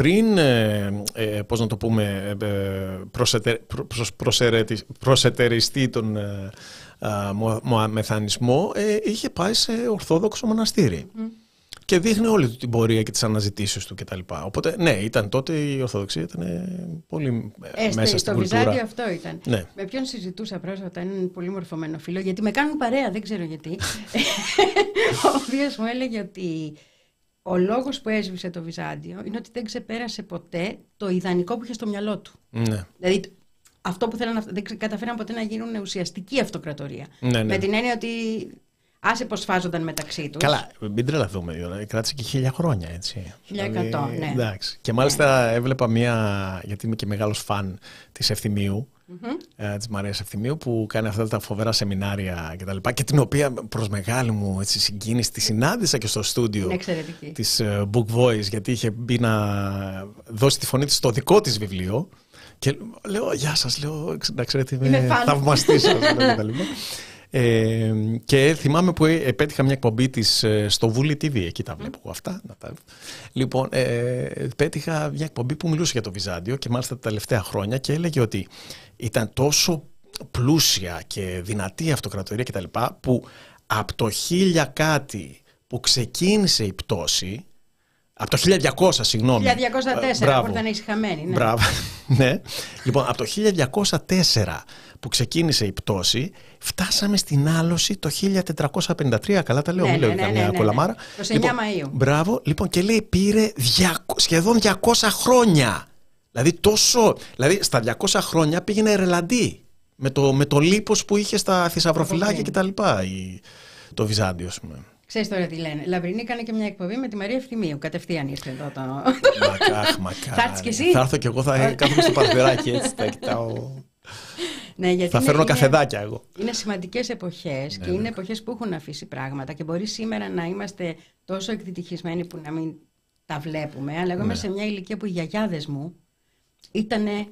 πριν, ε, ε, πώς να το πούμε, ε, ε, προσετε- προ- προς- προσερετι- προσετεριστεί τον ε, α, μο- μοαμεθανισμό, ε, είχε πάει σε ορθόδοξο μοναστήρι. Και δείχνει όλη του την πορεία και τις αναζητήσεις του κτλ. Οπότε, ναι, ήταν τότε η Ορθοδοξία ήταν ε, πολύ ε, Ε, μέσα στο, στην στο κουλτούρα. Βυζάντιο αυτό ήταν. Ναι. Με ποιον συζητούσα πρόσφατα, έναν πολύ μορφωμένο φίλο, γιατί με κάνουν παρέα, δεν ξέρω γιατί. ο οποίος μου έλεγε ότι ο λόγος που έσβησε το Βυζάντιο είναι ότι δεν ξεπέρασε ποτέ το ιδανικό που είχε στο μυαλό του. Ναι. Δηλαδή αυτό που θέλαν, δεν ξε- καταφέραν ποτέ να γίνουν ουσιαστική αυτοκρατορία. Ναι, ναι. Με την έννοια ότι άσε πως φάζονταν μεταξύ τους. Καλά, μην τρελαθούμε. δηλαδή, Κράτησε και χίλια χρόνια, έτσι. 1100, ναι. Εντάξει. Και μάλιστα έβλεπα μία, γιατί είμαι και μεγάλος φαν της Ευθυμίου, ε, της Μαρίας Ευθυμίου, που κάνει αυτά τα φοβερά σεμινάρια και τα λοιπά και την οποία προς μεγάλη μου έτσι, συγκίνηση τη συνάντησα και στο στούντιο Είναι εξαιρετική. της ε, Book Voice, γιατί είχε μπει να δώσει τη φωνή της στο δικό της βιβλίο. Και λέω, γεια σας, λέω, να ξέρετε, είμαι, Είμαι φαν. θαυμαστής σας. λέω, και τα λοιπά. Ε, και θυμάμαι που ε, πέτυχα μια εκπομπή της ε, στο Βούλη TV, εκεί τα βλέπω εγώ αυτά. Να τα... Λοιπόν, ε, πέτυχα μια εκπομπή που μιλούσε για το Βυζάντιο και μάλιστα τα τελευταία χρόνια και έλεγε ότι ήταν τόσο πλούσια και δυνατή η αυτοκρατορία κτλ. που από το χίλια κάτι που ξεκίνησε η πτώση, από το 1200 συγγνώμη. 1204 Ε, μπράβο. που ήταν ησυχαμένη. Ναι. Μπράβο. ναι. Λοιπόν, από το 1204 που ξεκίνησε η πτώση, φτάσαμε στην άλωση το 1453. Καλά τα λέω, Ναι, μην λέω ναι, ναι, καμιά ναι, ναι, ναι. κολαμάρα. 29 Λοιπόν, Μαΐου. Μπράβο. Λοιπόν, και λέει πήρε 200 σχεδόν 200 χρόνια. Δηλαδή τόσο. Δηλαδή στα 200 χρόνια πήγαινε ρελαντή. Με το, με το λίπος που είχε στα θησαυροφυλάκια Από κτλ. η- Το Βυζάντιο, ας πούμε. Ξέρεις τώρα τι λένε. Λαμπρινή έκανε και μια εκπομπή με τη Μαρία Ευθυμίου. Κατευθείαν ήρθε εδώ το... Μακάχ, μακάρι. Θα έρθεις κι εσύ; Θα έρθω κι εγώ, θα κάθομαι στο παρθυράκι έτσι, θα κοιτάω. ναι, γιατί Θα είναι- φέρνω είναι- καφεδάκια εγώ. Είναι σημαντικές εποχές Ναι, και είναι εποχές που έχουν αφήσει πράγματα και μπορεί σήμερα να είμαστε τόσο εκδητυχισμένοι που να μην τα βλέπουμε. Αλλά εγώ είμαι Ναι. σε μια ηλικία που οι γιαγιάδες μου ήτανε,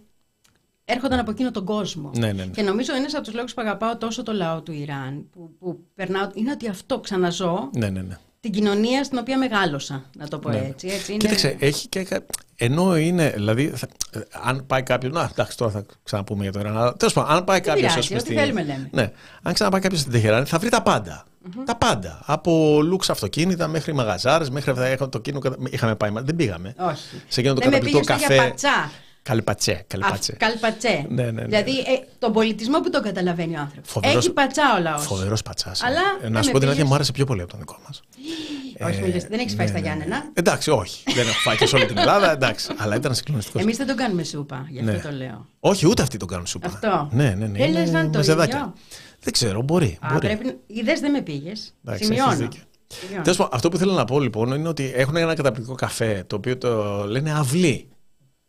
έρχονταν από εκείνο τον κόσμο. Ναι, ναι, ναι. Και νομίζω ένας από τους λόγους που αγαπάω τόσο το λαό του Ιράν, που, που περνάω, είναι ότι αυτό ξαναζώ Ναι, ναι, ναι. την κοινωνία στην οποία μεγάλωσα, να το πω Ναι. έτσι. έτσι είναι... Κοίταξε, έχει και. κα- Ενώ είναι, δηλαδή, θα- ε, αν πάει κάποιο. Να, εντάξει, τώρα θα ξαναπούμε για το Ιράν. Αλλά τέλος πάντων, αν πάει κάποιος. πειράζει, ό,τι θέλουμε λέμε. Ναι, αν ξαναπάει κάποιος στην Τεχεράνη, θα βρει τα πάντα. Τα πάντα. Από λουξ αυτοκίνητα μέχρι μαγαζάρες, μέχρι αυτά. Το κίνο, είχαμε πάει, δεν πήγαμε. Όχι. Σε εκείνο το Δεν με καταπληκτικό πήγες καφέ. για πατσά. Καλπατσέ. καλπατσέ. Α, Καλπατσέ. Ναι, ναι, ναι. Δηλαδή ε, τον πολιτισμό που τον καταλαβαίνει ο άνθρωπος. Φοβερός- Έχει πατσά ο λαός. Φοβερός πατσάς. Αλλά να δεν σου με πω την αλήθεια, πήγες. μου άρεσε πιο πολύ από τον δικό μας. Όχι, μην λες, δεν έχεις φάει στα Γιάννενα. Εντάξει, όχι. δεν έχω φάει και σε όλη την Ελλάδα, εντάξει. Αλλά ήταν συγκλονιστικός. Εμείς δεν τον κάνουμε σούπα, γι' αυτό Ναι. το λέω. Όχι, ούτε αυτοί τον κάνουν σούπα. Αυτό. Ναι, ναι, ναι. Δεν είναι λες να είναι το μεζεδάκια. ίδιο. Δεν ξέρω, μπορεί. Α, μπορεί. πρέπει... Είδες δεν με πήγες. Εντάξει, Σημειώνω. έχεις δίκιο. Σημειώνω. Τέλος πάντων, αυτό που θέλω να πω λοιπόν είναι ότι έχουν ένα καταπληκτικό καφέ το οποίο το λένε αυλή.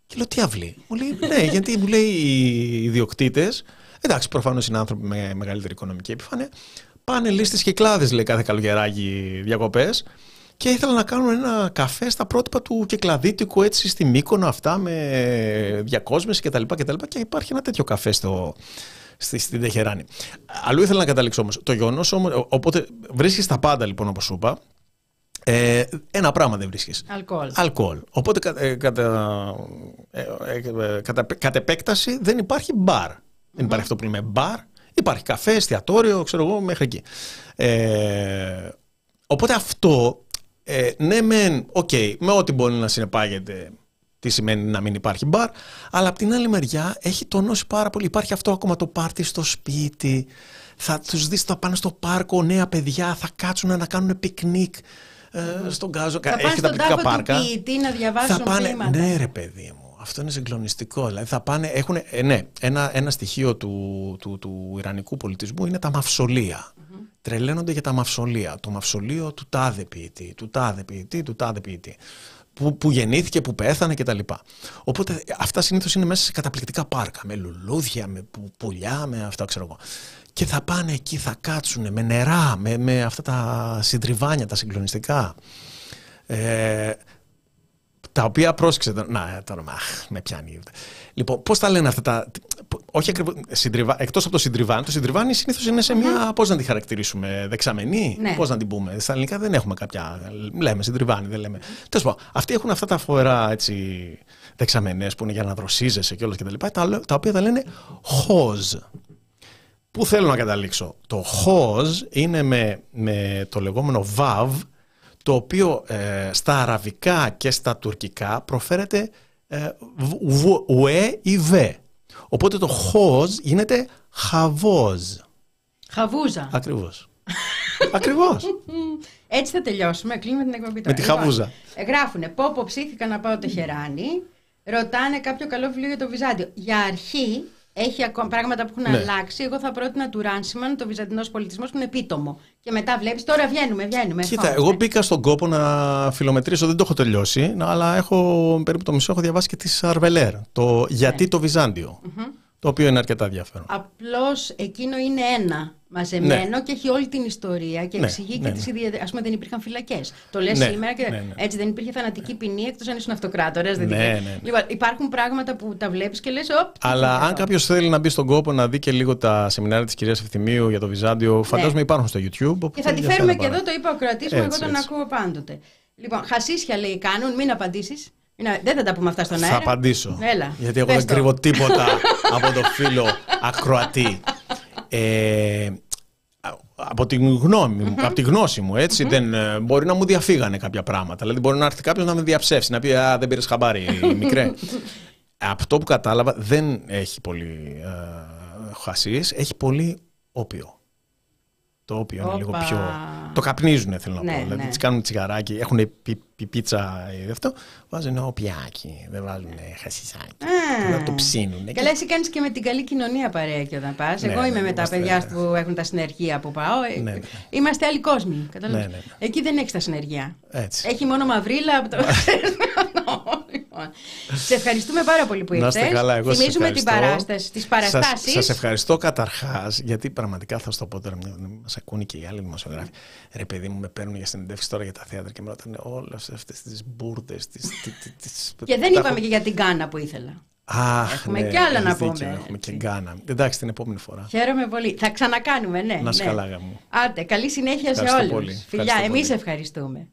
Και λέω τι αυλή. Μου λέει ναι, γιατί μου λέει οι ιδιοκτήτες, εντάξει, προφανώς είναι άνθρωποι με μεγαλύτερη οικονομική επιφάνεια, πάνε λίστες κυκλάδε λέει κάθε καλοκαιράκι διακοπές και ήθελαν να κάνουν ένα καφέ στα πρότυπα του κυκλαδίτικου έτσι στη Μύκονο αυτά με διακόσμηση κτλ. Και, και, και υπάρχει ένα τέτοιο καφέ στο, στη, στην Τεχεράνη. Αλλού ήθελα να καταλήξω όμως. Το γεγονός όμως, οπότε βρίσκεις τα πάντα λοιπόν όπως σου είπα. Ε, ένα πράγμα δεν βρίσκεις. Αλκοόλ. Αλκοόλ. Οπότε κα- ε, κατά, ε, ε, ε, κατά, κατ' επέκταση δεν υπάρχει μπαρ. Δεν υπάρχει αυτό που λέμε μπαρ. Υπάρχει καφέ, εστιατόριο, ξέρω εγώ, μέχρι εκεί. Ε, οπότε αυτό, ε, ναι μεν, οκ, με ό,τι μπορεί να συνεπάγεται τι σημαίνει να μην υπάρχει μπαρ, αλλά από την άλλη μεριά έχει τονώσει πάρα πολύ. Υπάρχει αυτό ακόμα το πάρτι στο σπίτι, θα τους δεις θα πάνε στο πάρκο νέα παιδιά, θα κάτσουν να κάνουν πικνίκ ε, στον γκάζο. Θα πάνε έχει στον καταπληκτικά τάφο του πάρκα. ποιητή να διαβάσουν Θα πάνε, ποίηματα. ναι ρε παιδί μου, αυτό είναι συγκλονιστικό. Δηλαδή θα πάνε, έχουν, ε, ναι, ένα, ένα στοιχείο του, του, του ιρανικού πολιτισμού είναι τα μαυσολία. Τρελαίνονται για τα μαυσολία. Το μαυσολείο του τάδε ποιητή, του τάδε ποιητή, του τάδε ποιητή. Που, που γεννήθηκε, που πέθανε κτλ. Οπότε αυτά συνήθως είναι μέσα σε καταπληκτικά πάρκα. Με λουλούδια, με που- πουλιά, με αυτά ξέρω εγώ. Και θα πάνε εκεί, θα κάτσουν με νερά, με, με αυτά τα συντριβάνια, τα συγκλονιστικά. Ε, τα οποία πρόσεξε. τώρα- Να, τώρα αχ, με πιάνει. Λοιπόν, πώς τα λένε αυτά τα. Όχι ακριβώς. Εκτός από το συντριβάνι, το συντριβάνι συνήθως είναι σε μια. Πώς να τη χαρακτηρίσουμε, δεξαμενή. Ναι. Πώς να την πούμε. Στα ελληνικά δεν έχουμε κάποια. Λέμε συντριβάνι, δεν λέμε. Τέλος πάντων, αυτοί έχουν αυτά τα φοβερά έτσι, δεξαμενές που είναι για να δροσίζεσαι και όλα κτλ. Τα, τα, τα οποία τα λένε χόζ. Πού θέλω να καταλήξω; Το χόζ είναι με, με το λεγόμενο βαβ, το οποίο ε, στα αραβικά και στα τουρκικά προφέρεται ε, β- β- ουε ή βε. Οπότε το χόζ γίνεται χαβόζ. Χαβούζα. Ακριβώς. Ακριβώς. Έτσι θα τελειώσουμε. Κλείνουμε την εκπομπή τώρα. τη Λοιπόν, χαβούζα. ε, γράφουνε Πόπο ψήθηκα να πάω Τεχεράνη. Ρωτάνε κάποιο καλό βιβλίο για το Βυζάντιο. Για αρχή έχει ακόμα πράγματα που έχουν Ναι. αλλάξει. Εγώ θα πρότεινα του Ράνσιμαν, το Βυζαντινός πολιτισμός, που είναι επίτομο. Και μετά βλέπεις, τώρα βγαίνουμε, βγαίνουμε. Κοίτα, ερχόμαστε. εγώ μπήκα στον κόπο να φιλομετρήσω, δεν το έχω τελειώσει, να- αλλά έχω περίπου το μισό έχω διαβάσει και της Σαρβελέρ. Το Γιατί Ναι. το Βυζάντιο. Το οποίο είναι αρκετά ενδιαφέρον. Απλώς εκείνο είναι ένα μαζεμένο και έχει όλη την ιστορία και Ναι, εξηγεί ναι, και τις ναι. ίδιε. Α πούμε, δεν υπήρχαν φυλακές. Το λες Ναι, σήμερα και ναι, ναι. έτσι δεν υπήρχε θανατική ποινή εκτός αν ήσουν αυτοκράτορας. Ναι, ναι, ναι. Λοιπόν, υπάρχουν πράγματα που τα βλέπεις και λες, Οπ, τι Αλλά είναι αν αυτό;» κάποιος θέλει να μπει στον κόπο να δει και λίγο τα σεμινάρια της κυρίας Ευθυμίου για το Βυζάντιο, φαντάζομαι υπάρχουν στο YouTube. Ναι. Και θα τη φέρουμε και εδώ, το είπα ο Κροατής μου, εγώ Έτσι, τον έτσι. ακούω πάντοτε. Λοιπόν, χασίσια λέει κάνουν, μην απαντήσεις. Δεν θα τα πούμε αυτά στον αέρα. Θα απαντήσω. Έλα. Γιατί εγώ Πες δεν το. κρύβω τίποτα από το φίλο ακροατή. Ε, από την γνώμη μου, από τη γνώση μου, έτσι, δεν, ε, μπορεί να μου διαφύγανε κάποια πράγματα. Δηλαδή, μπορεί να έρθει κάποιος να με διαψεύσει, να πει Α, δεν πήρες χαμπάρι, μικρέ. Αυτό που κατάλαβα δεν έχει πολύ ε, χασίς, έχει πολύ όπιο. Το όπιο είναι λίγο Όπα. πιο. Το καπνίζουν, θέλω να Ναι, πω. Δηλαδή, ναι. τις κάνουν τσιγαράκι, έχουν πι, πι- πίτσα ή αυτό, βάζουν οπιάκι, δεν βάζουν χασισάκι. Α. Να το ψήνουν. Καλά, εσύ κάνεις και με την καλή κοινωνία παρέα και όταν πας. Ναι, Εγώ ναι, είμαι με τα είμαστε- παιδιά που έχουν τα συνεργεία που πάω. Ε, Ναι, ναι. Είμαστε άλλοι κόσμοι. Κατάλαβες; Ναι, ναι, ναι. Εκεί δεν έχεις τα συνεργεία. Έτσι. Έχει μόνο μαυρίλα από το. Λοιπόν, Σε ευχαριστούμε πάρα πολύ που Να ήρθες. είστε καλά, εγώ σας Θυμίζουμε την ευχαριστώ. παράσταση, τις παραστάσεις. Σας, σας ευχαριστώ καταρχάς, γιατί πραγματικά θα σου το πω τώρα, μια- να μας ακούνε και οι άλλοι δημοσιογράφοι. Ρε παιδί μου, με παίρνουν για συνεντεύξεις τώρα για τα θέατρα και με ρωτάνε όλες αυτές τις μπουρδες. Τις, τι- τι- τις- Και δεν τα είπαμε έχω- και για την Κάνα που ήθελα. Αχ, Έχουμε ναι, κι άλλα να έχεις δίκιο, πούμε, Έχουμε και έτσι. γκάνα. Εντάξει, την επόμενη φορά. Χαίρομαι πολύ. Θα ξανακάνουμε, ναι. Να είσαι ναι. καλά, γαμώ. Άντε, καλή συνέχεια σε Ευχαριστώ όλους. πολύ. Φιλιά, Ευχαριστώ εμείς πολύ. ευχαριστούμε.